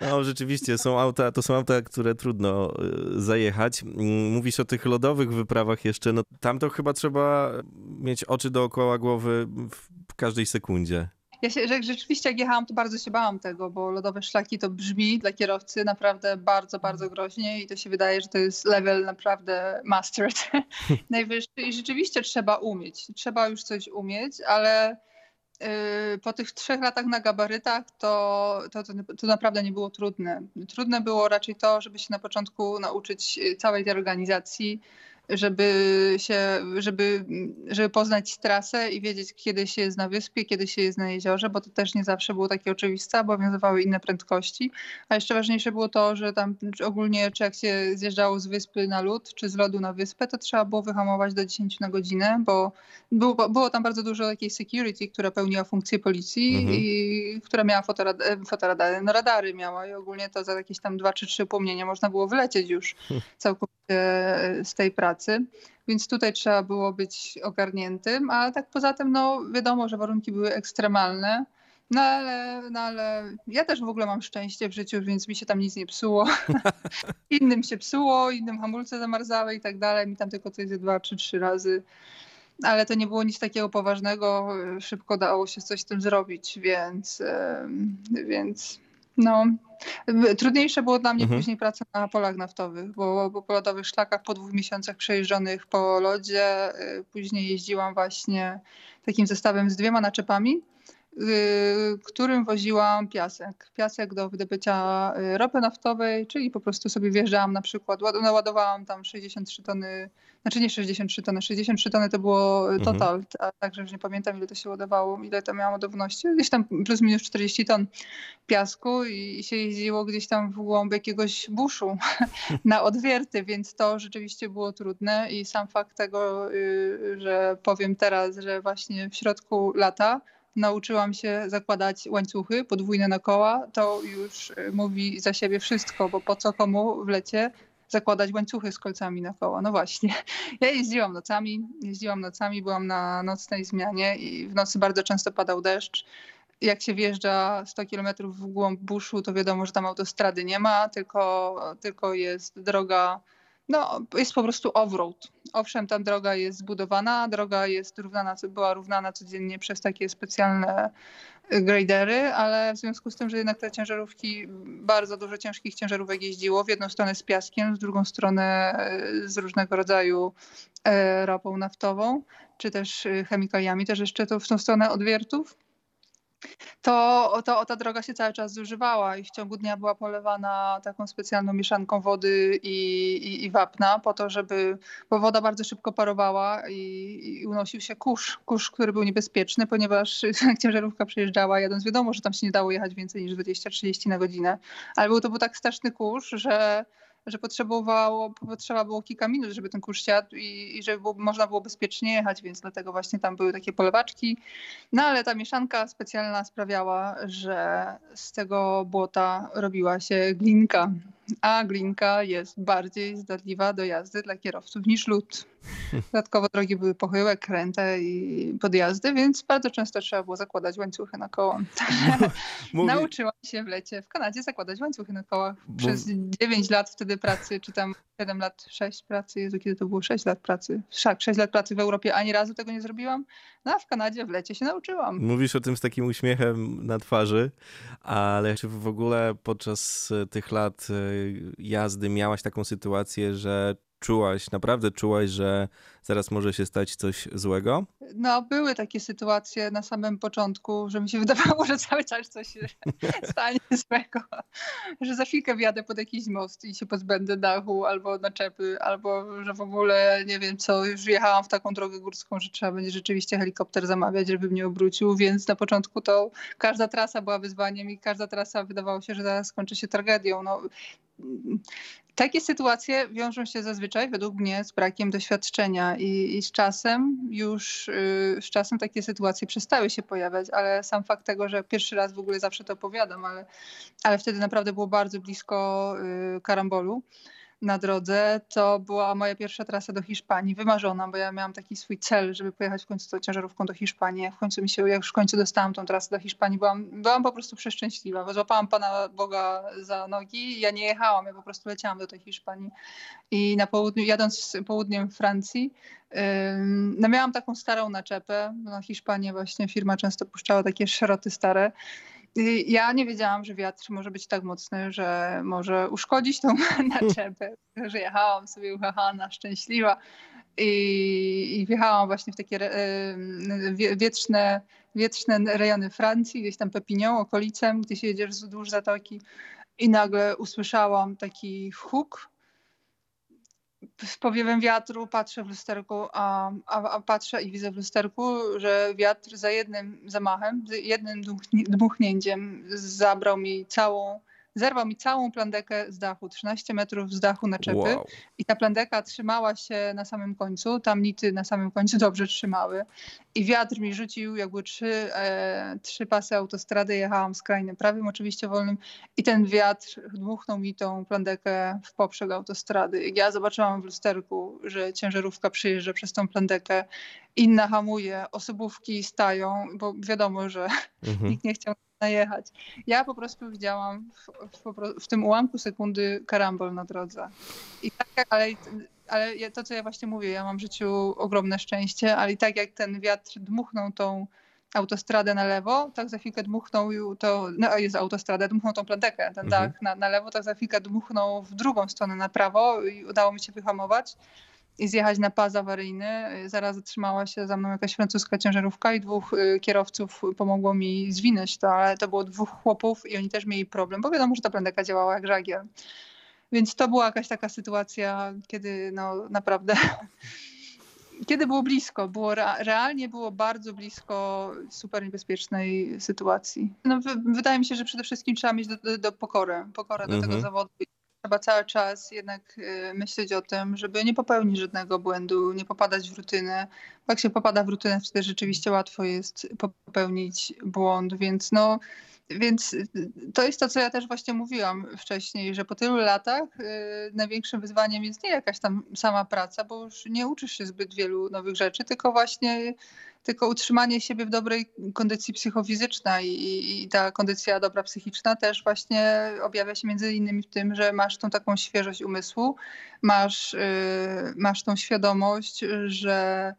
No rzeczywiście, są auta, to są auta, które trudno y, zajechać. Mm, mówisz o tych lodowych wyprawach jeszcze, no tam to chyba trzeba mieć oczy dookoła głowy w każdej sekundzie. Ja się, rzeczywiście jak jechałam, to bardzo się bałam tego, bo lodowe szlaki to brzmi dla kierowcy naprawdę bardzo, bardzo groźnie i to się wydaje, że to jest level naprawdę mastered najwyższy i rzeczywiście trzeba umieć. Trzeba już coś umieć, ale y, po tych trzech latach na gabarytach to, to, to, to, naprawdę nie było trudne. Trudne było raczej to, żeby się na początku nauczyć całej tej organizacji, żeby się, żeby, żeby poznać trasę i wiedzieć, kiedy się jest na wyspie, kiedy się jest na jeziorze, bo to też nie zawsze było takie oczywiste, obowiązywały inne prędkości. A jeszcze ważniejsze było to, że tam ogólnie, czy jak się zjeżdżało z wyspy na lód, czy z lodu na wyspę, to trzeba było wyhamować do 10 na godzinę, bo było, było tam bardzo dużo takiej security, która pełniła funkcję policji mhm. i która miała fotorad fotoradary, no radary miała i ogólnie to za jakieś tam 2 czy 3 płomienie można było wylecieć już hm. całkowicie z tej pracy więc tutaj trzeba było być ogarniętym, ale tak poza tym, no wiadomo, że warunki były ekstremalne. No ale, no ale ja też w ogóle mam szczęście w życiu, więc mi się tam nic nie psuło. innym się psuło, innym hamulce zamarzały i tak dalej. Mi tam tylko coś dwa czy trzy razy. Ale to nie było nic takiego poważnego. Szybko dało się coś z tym zrobić, więc, więc no, trudniejsze było dla mnie mhm. później praca na polach naftowych, bo, po lodowych szlakach po dwóch miesiącach przejeżdżonych po lodzie, y, później jeździłam właśnie takim zestawem z dwiema naczepami którym woziłam piasek. Piasek do wydobycia y, ropy naftowej, czyli po prostu sobie wjeżdżałam na przykład, naładowałam tam 63 tony, znaczy nie 63 tony, 63 tony to było mhm. total, mhm. a także już nie pamiętam ile to się ładowało, ile to miało ładowności, gdzieś tam plus minus 40 ton piasku i się jeździło gdzieś tam w głąb jakiegoś buszu na odwierty, więc to rzeczywiście było trudne i sam fakt tego, y, że powiem teraz, że właśnie w środku lata nauczyłam się zakładać łańcuchy podwójne na koła, to już y, mówi za siebie wszystko, bo po co komu w lecie zakładać łańcuchy z kolcami na koła. No właśnie. Ja jeździłam nocami, jeździłam nocami, byłam na nocnej zmianie i w nocy bardzo często padał deszcz. Jak się wjeżdża 100 km w głąb buszu, to wiadomo, że tam autostrady nie ma, tylko, tylko jest droga no, jest po prostu off-road. Owszem, ta droga jest zbudowana, droga jest równana, była równana codziennie przez takie specjalne y, gradery, ale w związku z tym, że jednak te ciężarówki, bardzo dużo ciężkich ciężarówek jeździło, w jedną stronę z piaskiem, w drugą stronę y, z różnego rodzaju y, ropą naftową, czy też chemikaliami, też jeszcze to w tą stronę odwiertów, to, to ta droga się cały czas zużywała i w ciągu dnia była polewana taką specjalną mieszanką wody i, i, i wapna po to, żeby, bo woda bardzo szybko parowała i, i, unosił się kurz, kurz, który był niebezpieczny, ponieważ ciężarówka przejeżdżała jadąc, wiadomo, że tam się nie dało jechać więcej niż 20-30 na godzinę, ale był to był tak straszny kurz, że że potrzebowało, potrzeba było kilka minut, żeby ten kurs siadł i, i żeby było, można było bezpiecznie jechać, więc dlatego właśnie tam były takie polewaczki. No ale ta mieszanka specjalna sprawiała, że z tego błota robiła się glinka a glinka jest bardziej zdatliwa do jazdy dla kierowców niż lód. Dodatkowo drogi były pochyłe, kręte i podjazdy, więc bardzo często trzeba było zakładać łańcuchy na koło. Mówi... Nauczyłam się w lecie w Kanadzie zakładać łańcuchy na kołach. Przez 9 lat wtedy pracy, czy tam 7 lat, 6 pracy, Jezu, kiedy to było 6 lat pracy. Szak, 6 lat pracy w Europie, ani razu tego nie zrobiłam. No w Kanadzie w lecie się nauczyłam. Mówisz o tym z takim uśmiechem na twarzy, ale czy w ogóle podczas tych lat jazdy miałaś taką sytuację, że czułaś, naprawdę czułaś, że zaraz może się stać coś złego? No, były takie sytuacje na samym początku, że mi się wydawało, że cały czas coś się stanie złego. Że za chwilkę wjadę pod jakiś most i się pozbędę dachu albo naczepy, albo że w ogóle nie wiem co, już wjechałam w taką drogę górską, że trzeba będzie rzeczywiście helikopter zamawiać, żeby mnie obrócił, więc na początku to każda trasa była wyzwaniem i każda trasa wydawało się, że zaraz skończy się tragedią. No, takie sytuacje wiążą się zazwyczaj, według mnie, z brakiem doświadczenia i, i z czasem już, yy, z czasem takie sytuacje przestały się pojawiać, ale sam fakt tego, że pierwszy raz w ogóle zawsze to opowiadam, ale, ale wtedy naprawdę było bardzo blisko yy, karambolu na drodze, to była moja pierwsza trasa do Hiszpanii, wymarzona, bo ja miałam taki swój cel, żeby pojechać w końcu tą ciężarówką do Hiszpanii. Jak w końcu mi się, jak już w końcu dostałam tą trasę do Hiszpanii, byłam, byłam po prostu przeszczęśliwa, bo złapałam Pana Boga za nogi ja nie jechałam, ja po prostu leciałam do tej Hiszpanii. I na południu, jadąc południem Francji, no miałam taką starą naczepę. Na Hiszpanię właśnie firma często puszczała takie szroty stare ja nie wiedziałam, że wiatr może być tak mocny, że może uszkodzić tą naczepę, że jechałam sobie uchachana, szczęśliwa i, i wjechałam właśnie w takie wietrzne wietrzne rejony Francji, gdzieś tam Pepinią, okolicem, gdzieś jedziesz wzdłuż zatoki. I nagle usłyszałam taki huk z powiewem wiatru, patrzę w lusterku, a, a, a, patrzę i widzę w lusterku, że wiatr za jednym zamachem, jednym dmuchnięciem zabrał mi całą zerwał mi całą plandekę z dachu, 13 metrów z dachu na czepy. Wow. I ta plandeka trzymała się na samym końcu, tam nity na samym końcu dobrze trzymały. I wiatr mi rzucił jakby trzy, e, trzy pasy autostrady, jechałam skrajnym prawym, oczywiście wolnym. I ten wiatr dmuchnął mi tą plandekę w poprzek autostrady. Ja zobaczyłam w lusterku, że ciężarówka przyjeżdża przez tą plandekę, inna hamuje, osobówki stają, bo wiadomo, że mhm. nikt nie chciał najechać. Ja po prostu widziałam w, w, w, tym ułamku sekundy karambol na drodze. I tak, ale, ale to, co ja właśnie mówię, ja mam w życiu ogromne szczęście, ale i tak jak ten wiatr dmuchnął tą autostradę na lewo, tak za chwilkę dmuchnął to, no jest autostrada, dmuchnął tą plantekę, ten mhm. dach na, na lewo, tak za chwilkę dmuchnął w drugą stronę na prawo i udało mi się wyhamować i zjechać na pas awaryjny. Zaraz zatrzymała się za mną jakaś francuska ciężarówka i dwóch y, kierowców pomogło mi zwinąć to, ale to było dwóch chłopów i oni też mieli problem, bo wiadomo, że ta plandeka działała jak żagiel. Więc to była jakaś taka sytuacja, kiedy no naprawdę kiedy było blisko, było realnie było bardzo blisko super niebezpiecznej sytuacji. No, wydaje mi się, że przede wszystkim trzeba mieć do, do, do pokorę do tego mhm. zawodu trzeba cały czas jednak y, myśleć o tym, żeby nie popełnić żadnego błędu, nie popadać w rutynę. Jak się popada w rutynę, wtedy rzeczywiście łatwo jest popełnić błąd, więc no więc y, to jest to, co ja też właśnie mówiłam wcześniej, że po tylu latach y, największym wyzwaniem jest nie jakaś tam sama praca, bo już nie uczysz się zbyt wielu nowych rzeczy, tylko właśnie tylko utrzymanie siebie w dobrej kondycji psychofizycznej i, i, ta kondycja dobra psychiczna też właśnie objawia się między innymi w tym, że masz tą taką świeżość umysłu, masz, yy, masz tą świadomość, że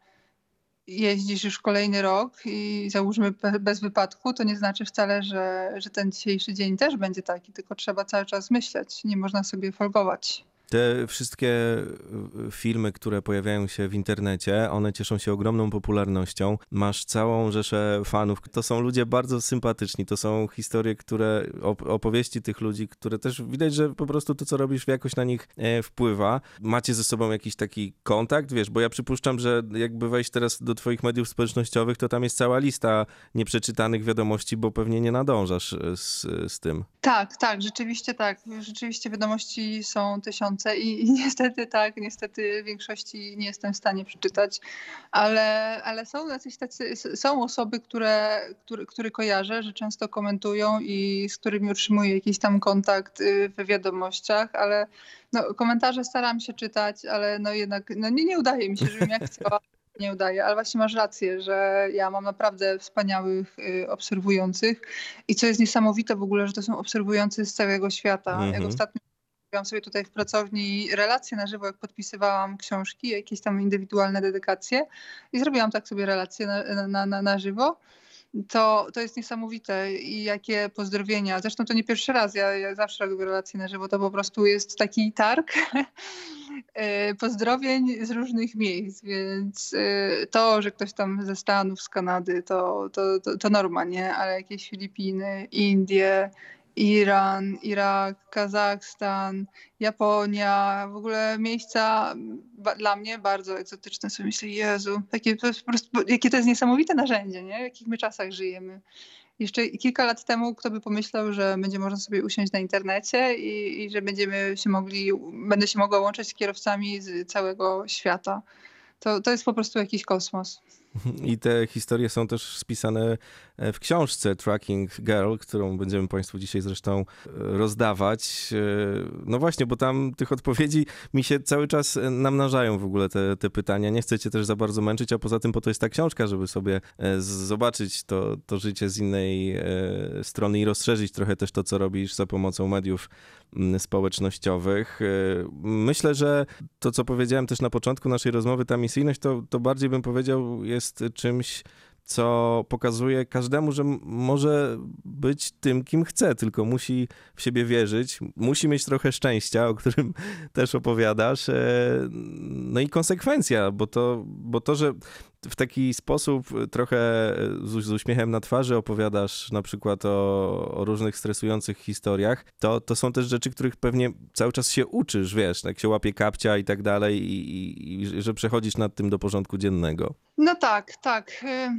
jeździsz już kolejny rok i załóżmy bez wypadku, to nie znaczy wcale, że, że ten dzisiejszy dzień też będzie taki, tylko trzeba cały czas myśleć, nie można sobie folgować. Te wszystkie y, filmy, które pojawiają się w internecie, one cieszą się ogromną popularnością. Masz całą rzeszę fanów. To są ludzie bardzo sympatyczni. To są historie, które, opowieści tych ludzi, które też widać, że po prostu to, co robisz, jakoś na nich e, wpływa. Macie ze sobą jakiś taki kontakt, wiesz, bo ja przypuszczam, że jakby wejść teraz do twoich mediów społecznościowych, to tam jest cała lista nieprzeczytanych wiadomości, bo pewnie nie nadążasz e, z, z tym. Tak, tak, rzeczywiście tak. Rzeczywiście wiadomości są tysiące i, i, niestety tak, niestety większości nie jestem w stanie przeczytać, ale, ale są jacyś tacy, są osoby, które, które, które kojarzę, że często komentują i z którymi utrzymuję jakiś tam kontakt y, w wiadomościach, ale no, komentarze staram się czytać, ale no jednak no nie, nie udaje mi się, żebym jak chciała nie udaje, ale właśnie masz rację, że ja mam naprawdę wspaniałych y, obserwujących i co jest niesamowite w ogóle, że to są obserwujący z całego świata. Mm -hmm. Jak mhm. ostatnio robiłam sobie tutaj w pracowni relacje na żywo, jak podpisywałam książki, jakieś tam indywidualne dedykacje i zrobiłam tak sobie relacje na, na, na, na żywo to, to jest niesamowite i jakie pozdrowienia. Zresztą to nie pierwszy raz, ja, ja zawsze robię relacje na żywo, to po prostu jest taki targ e, pozdrowień z różnych miejsc, więc e, to, że ktoś tam ze Stanów, z Kanady, to, to, to, to norma, nie? Ale jakieś Filipiny, Indie, Iran, Irak, Kazachstan, Japonia, w ogóle miejsca dla mnie bardzo egzotyczne. Sobie myślę, Jezu, jakie to prostu, jakie to jest niesamowite narzędzie, nie? w jakich my czasach żyjemy. Jeszcze kilka lat temu kto by pomyślał, że będzie można sobie usiąść na internecie i, i że będziemy się mogli, będę się mogła łączyć z kierowcami z całego świata. To, to jest po prostu jakiś kosmos. I te historie są też spisane w książce Tracking Girl, którą będziemy Państwu dzisiaj zresztą e, rozdawać. E, no właśnie, bo tam tych odpowiedzi mi się cały czas namnażają w ogóle te, te pytania. Nie chcecie też za bardzo męczyć, a poza tym po to jest ta książka, żeby sobie zobaczyć to, to życie z innej strony i rozszerzyć trochę też to, co robisz za pomocą mediów społecznościowych. Myślę, że to, co powiedziałem też na początku naszej rozmowy, ta misyjność, to, to bardziej bym powiedział jest czymś, co pokazuje każdemu, że może być tym, kim chce, tylko musi w siebie wierzyć, musi mieć trochę szczęścia, o którym też opowiadasz, e, no i konsekwencja, bo to, bo to że w taki sposób trochę z, z uśmiechem na twarzy opowiadasz na przykład o, o, różnych stresujących historiach, to, to są też rzeczy, których pewnie cały czas się uczysz, wiesz, jak się łapie kapcia i tak dalej i, i, i że przechodzisz nad tym do porządku dziennego. No tak, tak. Y,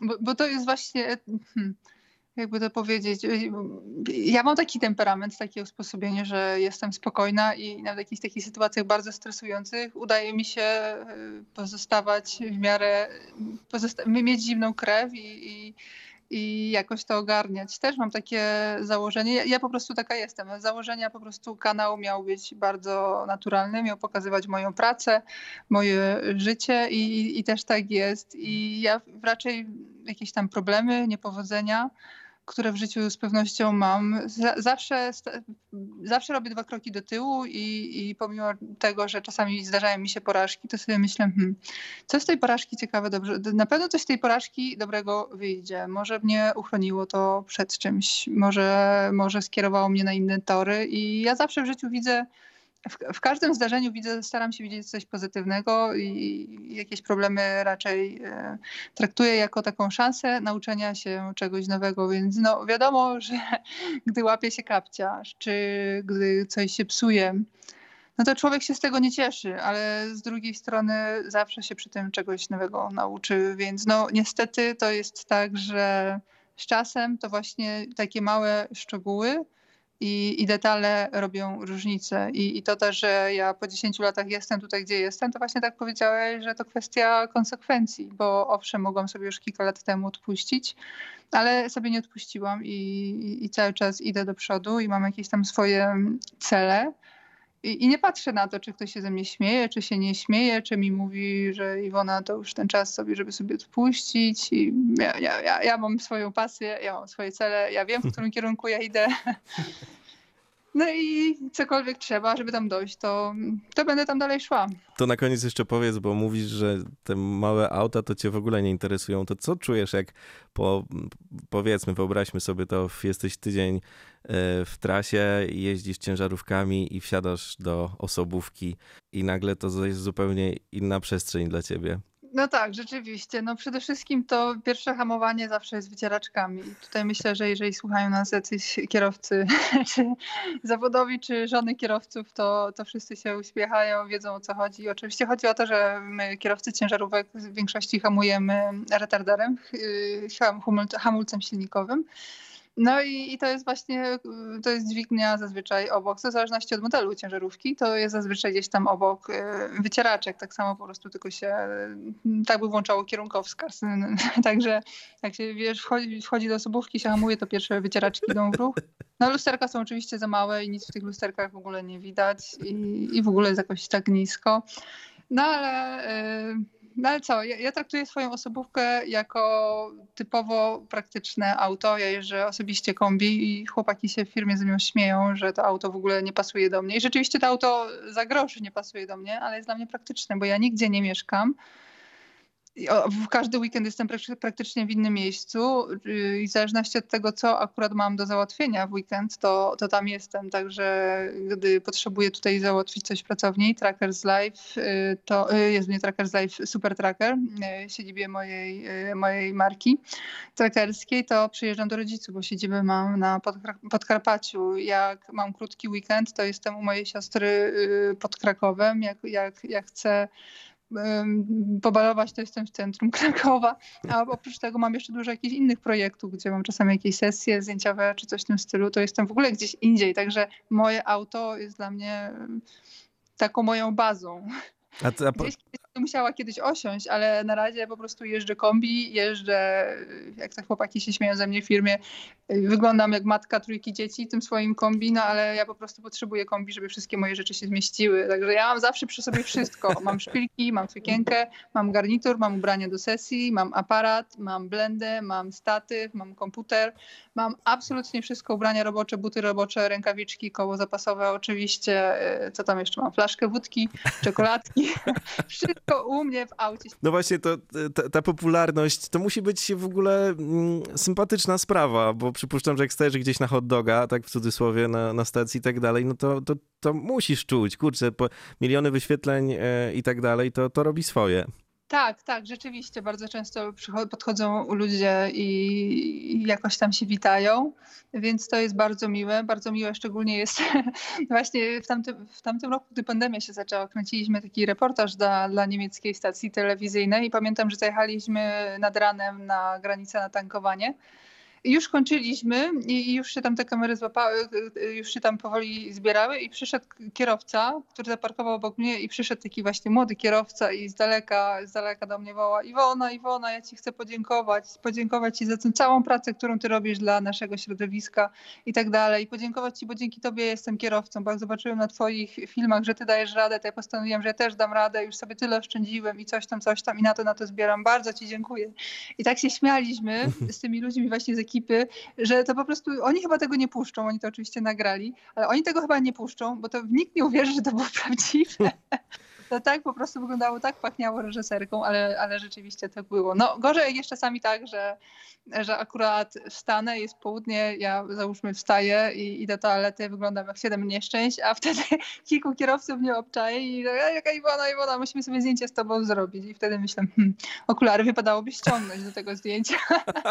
bo, bo to jest właśnie... Hmm jakby to powiedzieć, y, ja mam taki temperament, takie usposobienie, że jestem spokojna i na jakichś takich sytuacjach bardzo stresujących udaje mi się y, pozostawać w miarę, pozosta- mieć zimną krew i, i, i, jakoś to ogarniać. Też mam takie założenie, ja, ja po prostu taka jestem. Założenia po prostu kanał miał być bardzo naturalny, miał pokazywać moją pracę, moje życie i, i też tak jest. I ja raczej jakieś tam problemy, niepowodzenia, które w życiu z pewnością mam. Zawsze, zawsze robię dwa kroki do tyłu i, i pomimo tego, że czasami zdarzają mi się porażki, to sobie myślę, hmm, co z tej porażki ciekawe, dobrze, na pewno coś z tej porażki dobrego wyjdzie. Może mnie uchroniło to przed czymś, może, może skierowało mnie na inne tory i ja zawsze w życiu widzę w, w, każdym zdarzeniu widzę, staram się widzieć coś pozytywnego i jakieś problemy raczej e, traktuję jako taką szansę nauczenia się czegoś nowego, więc no wiadomo, że gdy łapie się kapciarz, czy gdy coś się psuje, no to człowiek się z tego nie cieszy, ale z drugiej strony zawsze się przy tym czegoś nowego nauczy, więc no niestety to jest tak, że z czasem to właśnie takie małe szczegóły i, i detale robią różnicę. I, I to też, że ja po 10 latach jestem tutaj, gdzie jestem, to właśnie tak powiedziałeś, że to kwestia konsekwencji, bo owszem, mogłam sobie już kilka lat temu odpuścić, ale sobie nie odpuściłam i, i cały czas idę do przodu i mam jakieś tam swoje cele i, I, nie patrzę na to, czy ktoś się ze mnie śmieje, czy się nie śmieje, czy mi mówi, że Iwona to już ten czas sobie, żeby sobie odpuścić. I ja, ja, ja, ja mam swoją pasję, ja mam swoje cele, ja wiem, w którym kierunku ja idę. No i cokolwiek trzeba, żeby tam dojść, to, to będę tam dalej szła. To na koniec jeszcze powiedz, bo mówisz, że te małe auta to cię w ogóle nie interesują. To co czujesz, jak po, powiedzmy, wyobraźmy sobie to, jesteś tydzień e, w trasie, jeździsz ciężarówkami i wsiadasz do osobówki i nagle to jest zupełnie inna przestrzeń dla ciebie. No tak, rzeczywiście. No przede wszystkim to pierwsze hamowanie zawsze jest wycieraczkami. Tutaj myślę, że jeżeli słuchają nas jacyś kierowcy, czy zawodowi, czy żony kierowców, to, to wszyscy się uśmiechają, wiedzą o co chodzi. Oczywiście chodzi o to, że my kierowcy ciężarówek w większości hamujemy retarderem, hamulcem silnikowym. No i, i, to jest właśnie, to jest dźwignia zazwyczaj obok, w zależności od modelu ciężarówki, to jest zazwyczaj gdzieś tam obok y, wycieraczek, tak samo po prostu tylko się, tak by włączało kierunkowskaz. Także jak się wiesz, wchodzi, wchodzi do osobówki, się hamuje, to pierwsze wycieraczki idą w ruch. No lusterka są oczywiście za małe i nic w tych lusterkach w ogóle nie widać i, i w ogóle jest jakoś tak nisko. No ale... No ale co, ja, ja, traktuję swoją osobówkę jako typowo praktyczne auto. Ja jeżdżę osobiście kombi i chłopaki się w firmie ze mną śmieją, że to auto w ogóle nie pasuje do mnie. I rzeczywiście to auto za groszy nie pasuje do mnie, ale jest dla mnie praktyczne, bo ja nigdzie nie mieszkam w każdy weekend jestem praktycznie w innym miejscu y, i w zależności od tego, co akurat mam do załatwienia w weekend, to, to tam jestem. Także gdy potrzebuję tutaj załatwić coś pracowni, Trackers Live, y, to y, jest mnie Trackers Live Super Tracker, siedzibie mojej, mojej marki trackerskiej, to przyjeżdżam do rodziców, bo siedzibę mam na Podkarpaciu. Jak mam krótki weekend, to jestem u mojej siostry pod Krakowem. Jak, jak, jak chcę pobalować, to jestem w centrum Krakowa, a oprócz tego mam jeszcze dużo jakichś innych projektów, gdzie mam czasami jakieś sesje zdjęciowe czy coś w tym stylu, to jestem w ogóle gdzieś indziej, także moje auto jest dla mnie taką moją bazą. A, a po... Gdzieś musiała kiedyś osiąść, ale na razie po prostu jeżdżę kombi, jeżdżę, jak te chłopaki się śmieją ze mnie w firmie, wyglądam jak matka trójki dzieci tym swoim kombi, no ale ja po prostu potrzebuję kombi, żeby wszystkie moje rzeczy się zmieściły. Także ja mam zawsze przy sobie wszystko. Mam szpilki, mam sukienkę, mam garnitur, mam ubranie do sesji, mam aparat, mam blendę, mam statyw, mam komputer, mam absolutnie wszystko, ubrania robocze, buty robocze, rękawiczki, koło zapasowe oczywiście, co tam jeszcze mam, flaszkę wódki, czekoladki, wszystko u mnie w aucie. No właśnie, to ta, ta popularność, to musi być w ogóle mm, sympatyczna sprawa, bo przypuszczam, że jak stajesz gdzieś na hot doga, tak w cudzysłowie, na, na stacji i tak dalej, no to, to, to musisz czuć, kurczę, miliony wyświetleń e, i tak dalej, to, to robi swoje. Tak, tak, rzeczywiście. Bardzo często podchodzą ludzie i jakoś tam się witają, więc to jest bardzo miłe. Bardzo miłe szczególnie jest właśnie w tamtym, w tamtym roku, gdy pandemia się zaczęła, kręciliśmy taki reportaż dla, dla niemieckiej stacji telewizyjnej i pamiętam, że zajechaliśmy nad ranem na granicę na tankowanie już kończyliśmy i już się tam te kamery złapały, już się tam powoli zbierały i przyszedł kierowca, który zaparkował obok mnie i przyszedł taki właśnie młody kierowca i z daleka, z daleka do mnie woła Iwona, Iwona, ja ci chcę podziękować, podziękować ci za tę całą pracę, którą ty robisz dla naszego środowiska i tak dalej. I podziękować ci, bo dzięki tobie jestem kierowcą, bo jak zobaczyłem na twoich filmach, że ty dajesz radę, to ja postanowiłem, że ja też dam radę, już sobie tyle oszczędziłem i coś tam, coś tam i na to, na to zbieram. Bardzo ci dziękuję. I tak się śmialiśmy z tymi ludźmi właśnie z ekipy ekipy, że to po prostu oni chyba tego nie puszczą, oni to oczywiście nagrali, ale oni tego chyba nie puszczą, bo to nikt nie uwierzy, że to było prawdziwe. To tak po prostu wyglądało, tak pachniało reżyserką, ale, ale rzeczywiście tak było. No gorzej jest czasami tak, że że akurat wstanę, jest południe, ja załóżmy wstaję i idę do toalety, wyglądam jak siedem nieszczęść, a wtedy kilku kierowców mnie obczaje i jaka Iwona, Iwona, musimy sobie zdjęcie z tobą zrobić. I wtedy myślę, hmm, okulary wypadałoby ściągnąć do tego zdjęcia.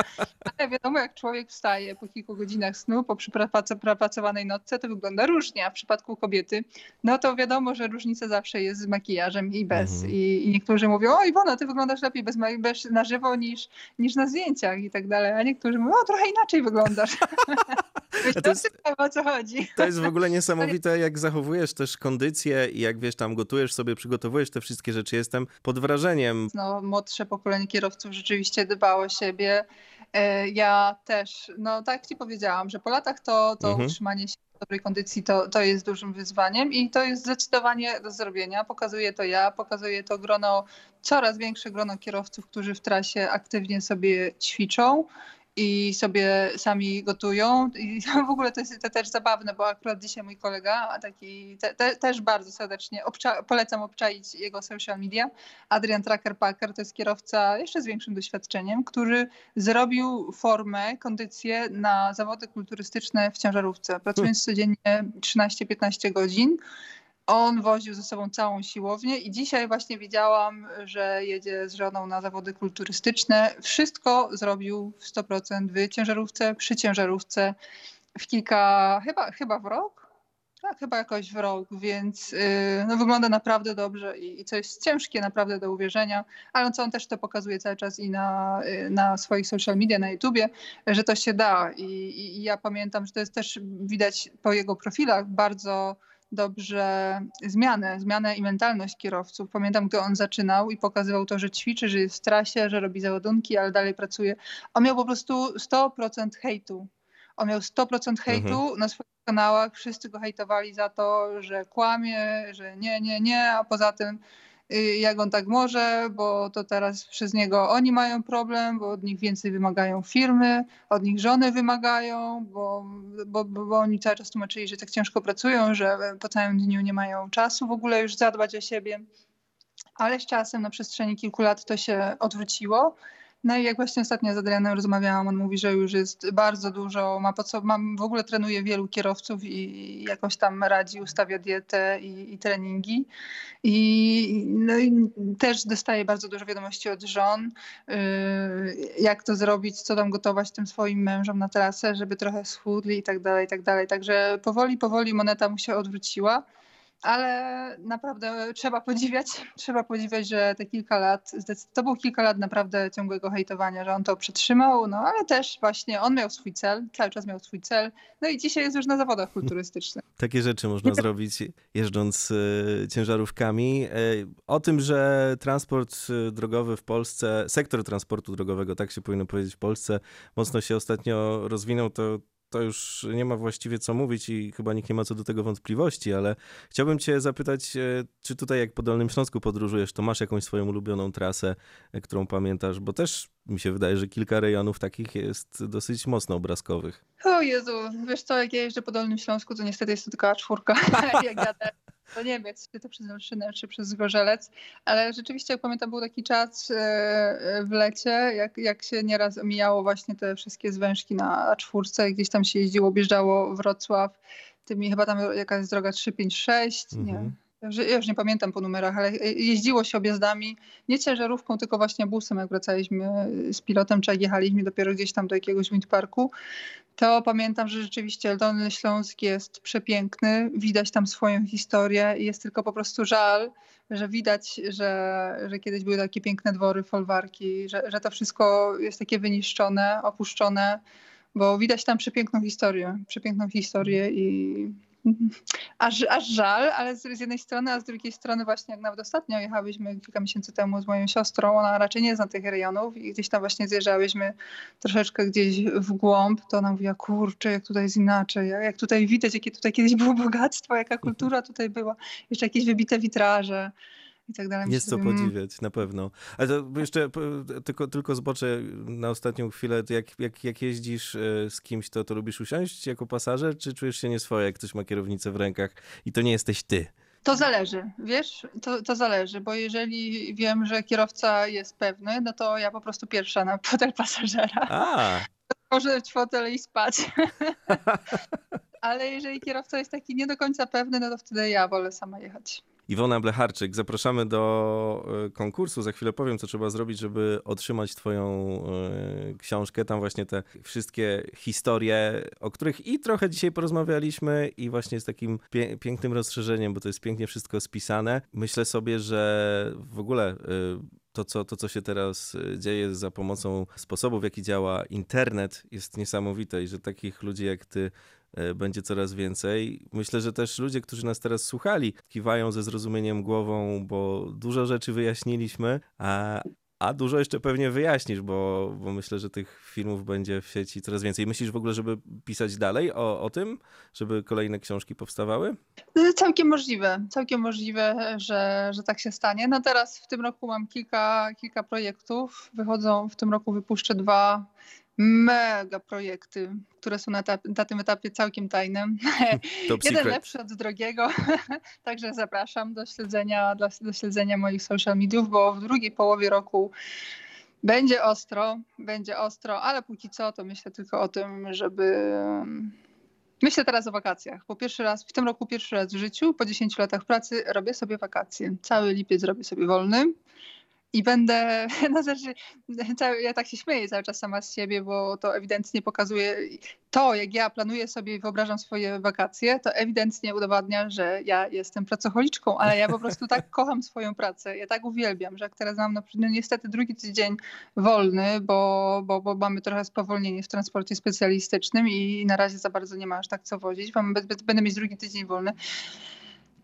Ale wiadomo, jak człowiek wstaje po kilku godzinach snu, po przepracowanej nocce, to wygląda różnie, a w przypadku kobiety, no to wiadomo, że różnica zawsze jest z makijażem i bez. Mhm. I, I, niektórzy mówią, o Iwona, ty wyglądasz lepiej bez, bez na żywo niż, niż na zdjęciach i tak dalej, a niektórzy mówią, o trochę inaczej wyglądasz. to jest, o co chodzi. To jest w ogóle niesamowite, jak zachowujesz też kondycję i jak wiesz, tam gotujesz sobie, przygotowujesz te wszystkie rzeczy. Jestem pod wrażeniem. No, młodsze pokolenie kierowców rzeczywiście dbało o siebie. E, ja też, no tak ci powiedziałam, że po latach to, to mhm. utrzymanie się dobrej kondycji to, to jest dużym wyzwaniem i to jest zdecydowanie do zrobienia. Pokazuję to ja, pokazuje to grono, coraz większe grono kierowców, którzy w trasie aktywnie sobie ćwiczą i sobie sami gotują. I w ogóle to jest to też zabawne, bo akurat dzisiaj mój kolega, taki te, te, też bardzo serdecznie obcza, polecam obczaić jego social media, Adrian Tracker Packer, to jest kierowca jeszcze z większym doświadczeniem, który zrobił formę, kondycję na zawody kulturystyczne w ciężarówce, pracując codziennie 13-15 godzin. On woził ze sobą całą siłownię i dzisiaj właśnie widziałam, że jedzie z żoną na zawody kulturystyczne. Wszystko zrobił w 100% w ciężarówce, przy ciężarówce w kilka, chyba, chyba w rok? Tak, chyba jakoś w rok, więc yy, no, wygląda naprawdę dobrze i, i ciężkie naprawdę do uwierzenia, ale co on też to pokazuje cały czas i na, yy, na swoich social media, na YouTubie, że to się da I, i, i ja pamiętam, że to jest też widać po jego profilach bardzo dobrze zmianę, zmianę i mentalność kierowców. Pamiętam, gdy on zaczynał i pokazywał to, że ćwiczy, że jest w trasie, że robi załadunki, ale dalej pracuje. On miał po prostu 100% hejtu. On miał 100% hejtu mhm. na swoich kanałach. Wszyscy go hejtowali za to, że kłamie, że nie, nie, nie, a poza tym jak on tak może, bo to teraz przez niego oni mają problem, bo od nich więcej wymagają firmy, od nich żony wymagają, bo, bo, bo, oni cały czas tłumaczyli, że tak ciężko pracują, że po całym dniu nie mają czasu w ogóle już zadbać o siebie. Ale z czasem, na przestrzeni kilku lat to się odwróciło no i jak właśnie ostatnio z Adrianem rozmawiałam, on mówi, że już jest bardzo dużo, ma po co, ma, w ogóle trenuje wielu kierowców i jakoś tam radzi, ustawia dietę i, i treningi. I, no i też dostaje bardzo dużo wiadomości od żon, yy, jak to zrobić, co tam gotować tym swoim mężom na trasę, żeby trochę schudli i tak dalej, i tak dalej. Także powoli, powoli moneta mu się odwróciła ale naprawdę trzeba podziwiać, trzeba podziwiać, że te kilka lat, to było kilka lat naprawdę ciągłego hejtowania, że on to przetrzymał, no ale też właśnie on miał swój cel, cały czas miał swój cel, no i dzisiaj jest już na zawodach kulturystycznych. Takie rzeczy można zrobić jeżdżąc y, ciężarówkami. Y, o tym, że transport y, drogowy w Polsce, sektor transportu drogowego, tak się powinno powiedzieć w Polsce, mocno się ostatnio rozwinął, to to już nie ma właściwie co mówić i chyba nikt nie ma co do tego wątpliwości, ale chciałbym cię zapytać, e, czy tutaj jak po Dolnym Śląsku podróżujesz, to masz jakąś swoją ulubioną trasę, e, którą pamiętasz, bo też mi się wydaje, że kilka rejonów takich jest dosyć mocno obrazkowych. O Jezu, wiesz co, jak ja jeżdżę po Dolnym Śląsku, to niestety jest to tylko czwórka, jak jadę do Niemiec, czy to przez Olszynę, czy przez Zgorzelec, ale rzeczywiście, jak pamiętam, był taki czas e, w lecie, jak, jak się nieraz omijało właśnie te wszystkie zwężki na czwórce, gdzieś tam się jeździło, objeżdżało Wrocław, tymi chyba tam jakaś jest droga 356, mhm. nie, ja już nie pamiętam po numerach, ale jeździło się objazdami, nie ciężarówką, tylko właśnie busem, jak wracaliśmy z pilotem, czy jak jechaliśmy dopiero gdzieś tam do jakiegoś windparku, to pamiętam, że rzeczywiście Dolny Śląsk jest przepiękny, widać tam swoją historię i jest tylko po prostu żal, że widać, że, że kiedyś były takie piękne dwory, folwarki, że, że to wszystko jest takie wyniszczone, opuszczone, bo widać tam przepiękną historię, przepiękną historię i Aż, aż żal, ale z, z jednej strony, a z drugiej strony właśnie jak nawet ostatnio jechałyśmy kilka miesięcy temu z moją siostrą, ona raczej nie zna tych rejonów i gdzieś tam właśnie zjeżdżałyśmy troszeczkę gdzieś w głąb, to ona mówiła, kurczę, jak tutaj jest inaczej, jak tutaj widać, jakie tutaj kiedyś było bogactwo, jaka kultura tutaj była, jeszcze jakieś wybite witraże i tak dalej. Jest co podziwiać, na pewno. Ale to jeszcze tylko, tylko zboczę na ostatnią chwilę, jak, jak, jak jeździsz e, z kimś, to, to lubisz usiąść jako pasażer, czy czujesz się nieswoje, jak ktoś ma kierownicę w rękach i to nie jesteś ty? To zależy, wiesz, to, to zależy, bo jeżeli wiem, że kierowca jest pewny, no to ja po prostu pierwsza na fotel pasażera. A. Może w fotel i spać. Ale jeżeli kierowca jest taki nie do końca pewny, no to wtedy ja wolę sama jechać. Iwona Blecharczyk, zapraszamy do e, konkursu. Za chwilę powiem, co trzeba zrobić, żeby otrzymać Twoją e, książkę. Tam właśnie te wszystkie historie, o których i trochę dzisiaj porozmawialiśmy, i właśnie z takim pięknym rozszerzeniem, bo to jest pięknie wszystko spisane. Myślę sobie, że w ogóle e, to co, to, co się teraz dzieje za pomocą sposobów, w jaki działa internet, jest niesamowite i że takich ludzi jak ty będzie coraz więcej. Myślę, że też ludzie, którzy nas teraz słuchali, kiwają ze zrozumieniem głową, bo dużo rzeczy wyjaśniliśmy, a, a dużo jeszcze pewnie wyjaśnisz, bo, bo myślę, że tych filmów będzie w sieci coraz więcej. Myślisz w ogóle, żeby pisać dalej o, o tym, żeby kolejne książki powstawały? Całkiem możliwe, całkiem możliwe, że, że tak się stanie. No teraz w tym roku mam kilka, kilka projektów. Wychodzą, w tym roku wypuszczę dwa mega projekty, które są na, etap, na tym etapie całkiem tajnym. Top Jeden secret. lepszy od drugiego, także zapraszam do śledzenia, do, do śledzenia moich social mediów, bo w drugiej połowie roku będzie ostro, będzie ostro, ale póki co to myślę tylko o tym, żeby Myślę teraz o wakacjach, bo pierwszy raz, w tym roku pierwszy raz w życiu, po 10 latach pracy robię sobie wakacje. Cały lipiec robię sobie wolny i będę, no znaczy, ja tak się śmieję cały czas sama z siebie, bo to ewidentnie pokazuje to, jak ja planuję sobie i wyobrażam swoje wakacje, to ewidentnie udowadnia, że ja jestem pracocholiczką, ale ja po prostu tak kocham swoją pracę, ja tak uwielbiam, że jak teraz mam no, no niestety drugi tydzień wolny, bo, bo, bo mamy trochę spowolnienie w transporcie specjalistycznym i na razie za bardzo nie ma aż tak co wozić, Mam, będę mieć drugi tydzień wolny,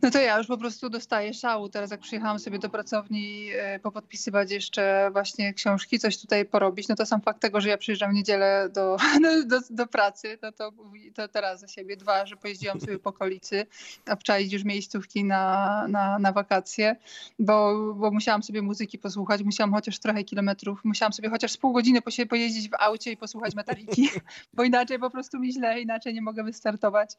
no to ja już po prostu dostaję szału. Teraz jak przyjechałam sobie do pracowni e, popodpisywać jeszcze właśnie książki, coś tutaj porobić, no to sam fakt tego, że ja przyjeżdżam w niedzielę do, do, do pracy, no to, to teraz za siebie. Dwa, że pojeździłam sobie po okolicy, obczaić już miejscówki na, na, na wakacje, bo, bo musiałam sobie muzyki posłuchać, musiałam chociaż trochę kilometrów, musiałam sobie chociaż z pół godziny pojeździć w aucie i posłuchać metaliki, bo inaczej po prostu mi źle, inaczej nie mogę wystartować.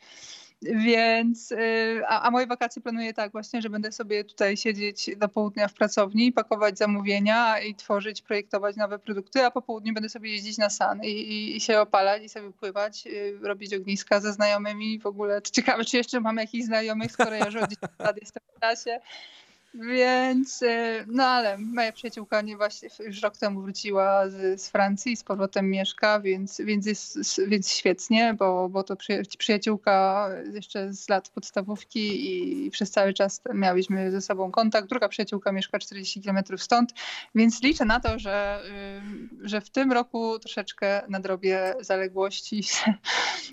Więc, y, a, a moje wakacje pracy planuję tak właśnie, że będę sobie tutaj siedzieć do południa w pracowni, pakować zamówienia i tworzyć, projektować nowe produkty, a po południu będę sobie jeździć na san i, i, i się opalać i sobie pływać, y, robić ogniska ze znajomymi. W ogóle ciekawe, czy jeszcze mam jakichś znajomych, skoro ja już od 10 lat jestem w klasie. Więc, y, no ale moja przyjaciółka nie właśnie już rok temu wróciła z, z Francji, z powrotem mieszka, więc, więc jest więc świetnie, bo, bo to przyjaciółka jeszcze z lat podstawówki i przez cały czas miałyśmy ze sobą kontakt. Druga przyjaciółka mieszka 40 km stąd, więc liczę na to, że, y, że w tym roku troszeczkę nadrobię zaległości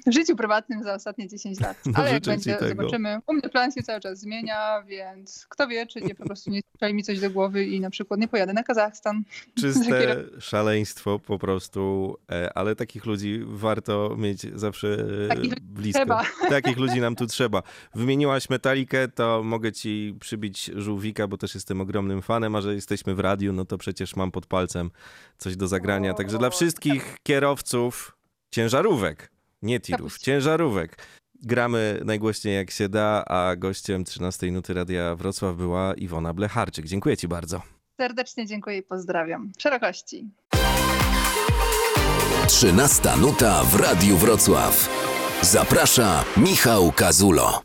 w życiu prywatnym za ostatnie 10 lat. No, ale jak będzie, tego. zobaczymy. U mnie plan się cały czas zmienia, więc kto wie, czy po prostu nie strzeli mi coś do głowy i na przykład nie pojadę na Kazachstan. Czyste szaleństwo po prostu, e, ale takich ludzi warto mieć zawsze e, takich blisko. Trzeba. Takich ludzi nam tu trzeba. Wymieniłaś Metalikę, to mogę ci przybić żółwika, bo też jestem ogromnym fanem, a że jesteśmy w radiu, no to przecież mam pod palcem coś do zagrania. Także dla wszystkich kierowców ciężarówek, nie tirów, ciężarówek. Gramy najgłośniej jak się da, a gościem 13 Nuty Radia Wrocław była Iwona Blecharczyk. Dziękuję Ci bardzo. Serdecznie dziękuję i pozdrawiam. Szerokości. 13 Nuta w Radiu Wrocław. Zaprasza Michał Kazulo.